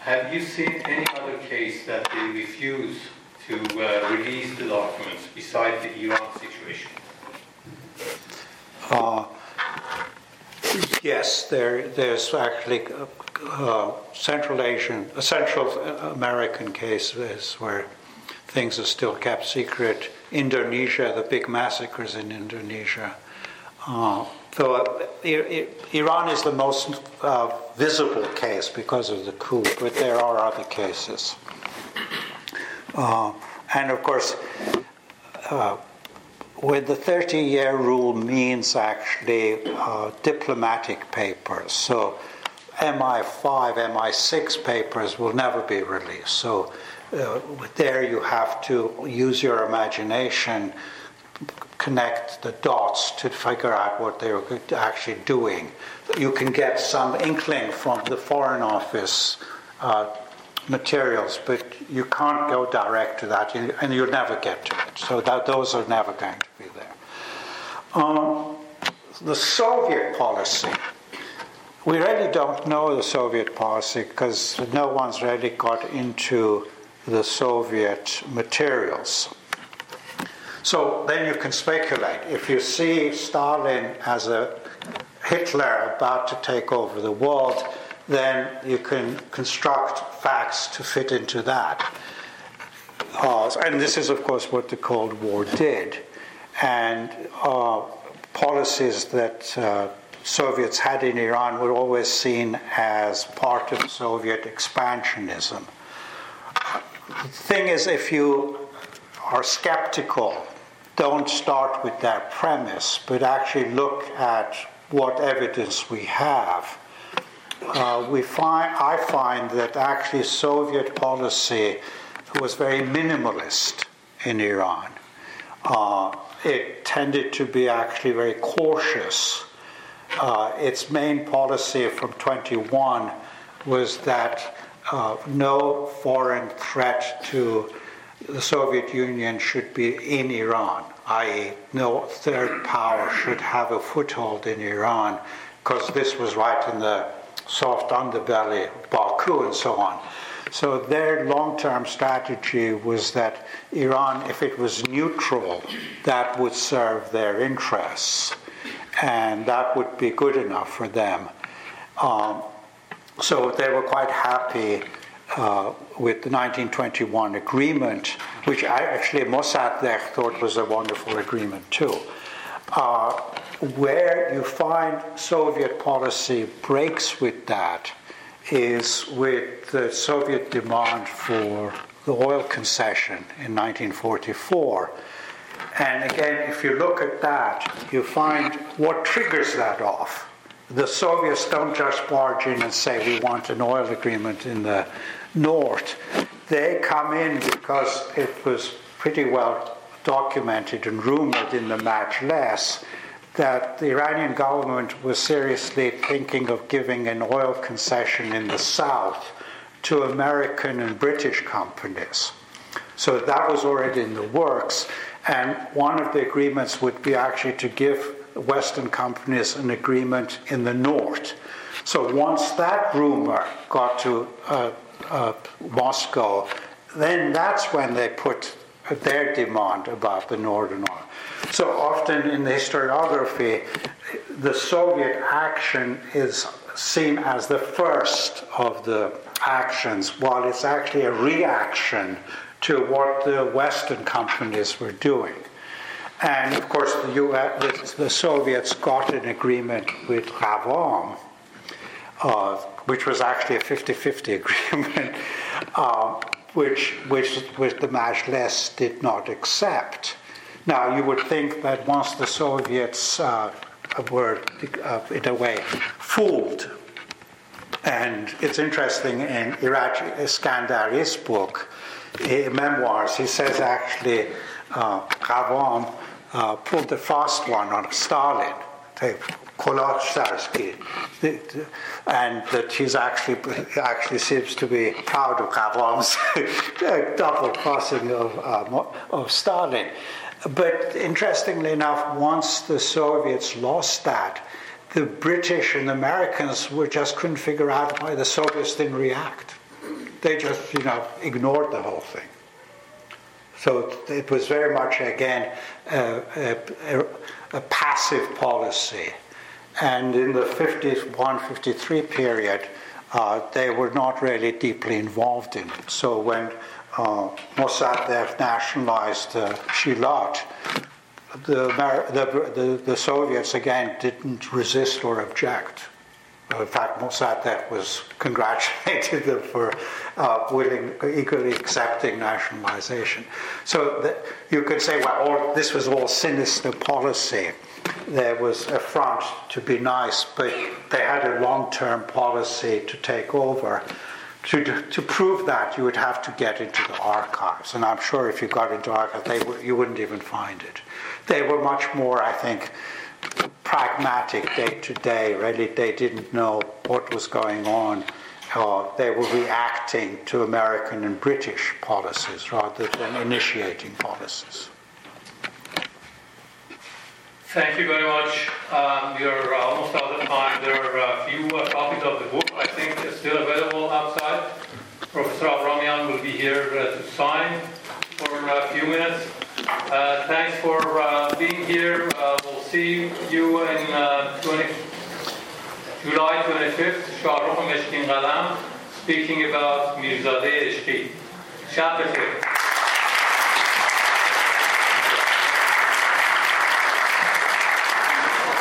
Have you seen any other case that they refuse to uh, release the documents besides the Iran situation? Uh, yes, there, there's actually uh, Central Asian, Central American cases where things are still kept secret. Indonesia, the big massacres in Indonesia. Uh, so uh, Iran is the most uh, visible case because of the coup, but there are other cases. Uh, and of course, uh, with the 30 year rule means actually uh, diplomatic papers. So MI5, MI6 papers will never be released. So uh, there you have to use your imagination, connect the dots to figure out what they're actually doing. You can get some inkling from the Foreign Office uh, materials, but you can't go direct to that, and you'll never get to it. So that, those are never going to be there. Um, the Soviet policy we really don't know the Soviet policy because no one's really got into the Soviet materials. So then you can speculate. If you see Stalin as a Hitler about to take over the world, then you can construct facts to fit into that. Uh, and this is, of course, what the Cold War did. And uh, policies that uh, Soviets had in Iran were always seen as part of Soviet expansionism. The thing is, if you are skeptical, don't start with that premise, but actually look at what evidence we have. Uh, we find, I find that actually Soviet policy was very minimalist in Iran. Uh, it tended to be actually very cautious uh, its main policy from 21 was that uh, no foreign threat to the Soviet Union should be in Iran, i.e., no third power should have a foothold in Iran, because this was right in the soft underbelly Baku and so on. So their long term strategy was that Iran, if it was neutral, that would serve their interests and that would be good enough for them. Um, so they were quite happy uh, with the 1921 agreement, which I actually Mossadegh thought was a wonderful agreement too. Uh, where you find Soviet policy breaks with that is with the Soviet demand for the oil concession in 1944 and again, if you look at that, you find what triggers that off. The Soviets don't just barge in and say, we want an oil agreement in the north. They come in because it was pretty well documented and rumored in the Majlis that the Iranian government was seriously thinking of giving an oil concession in the south to American and British companies. So that was already in the works. And one of the agreements would be actually to give Western companies an agreement in the north. So once that rumor got to uh, uh, Moscow, then that's when they put their demand about the northern. So often in the historiography, the Soviet action is seen as the first of the actions, while it's actually a reaction to what the Western companies were doing. And of course, the, US, the Soviets got an agreement with Ghavam, uh, which was actually a 50 50 agreement, uh, which, which, which the Majlis did not accept. Now, you would think that once the Soviets uh, were, uh, in a way, fooled, and it's interesting in Iraj Iskandari's book, memoirs, he says actually uh, uh, pulled the fast one on Stalin. They Kolostarsky, and that he's actually actually seems to be proud of Ghavam's double crossing of, um, of Stalin. But interestingly enough, once the Soviets lost that, the British and Americans were just couldn't figure out why the Soviets didn't react. They just, you know, ignored the whole thing. So it was very much, again, a, a, a passive policy. And in the 51 53 period, uh, they were not really deeply involved in it. So when Mossadegh nationalized uh, Shilot, the, the, the, the, Soviets again didn't resist or object. In fact, Mossadegh was congratulated them for uh, willing, eagerly accepting nationalization. So the, you could say, well, all, this was all sinister policy. There was a front to be nice, but they had a long term policy to take over. To, to prove that, you would have to get into the archives. And I'm sure if you got into archives, they w- you wouldn't even find it. They were much more, I think, pragmatic day to day. Really, they didn't know what was going on. Uh, they were reacting to American and British policies rather than initiating policies. Thank you very much. Um, we are almost out of time. There are a few uh, copies of the book, I think, still available outside. Professor Abrahamian will be here uh, to sign for a few minutes. Uh, thanks for uh, being here. Uh, we'll see you in 20, July 25th, Shahrukh Meshkin Qalam, speaking about Mirzadeh Ishqi. Shab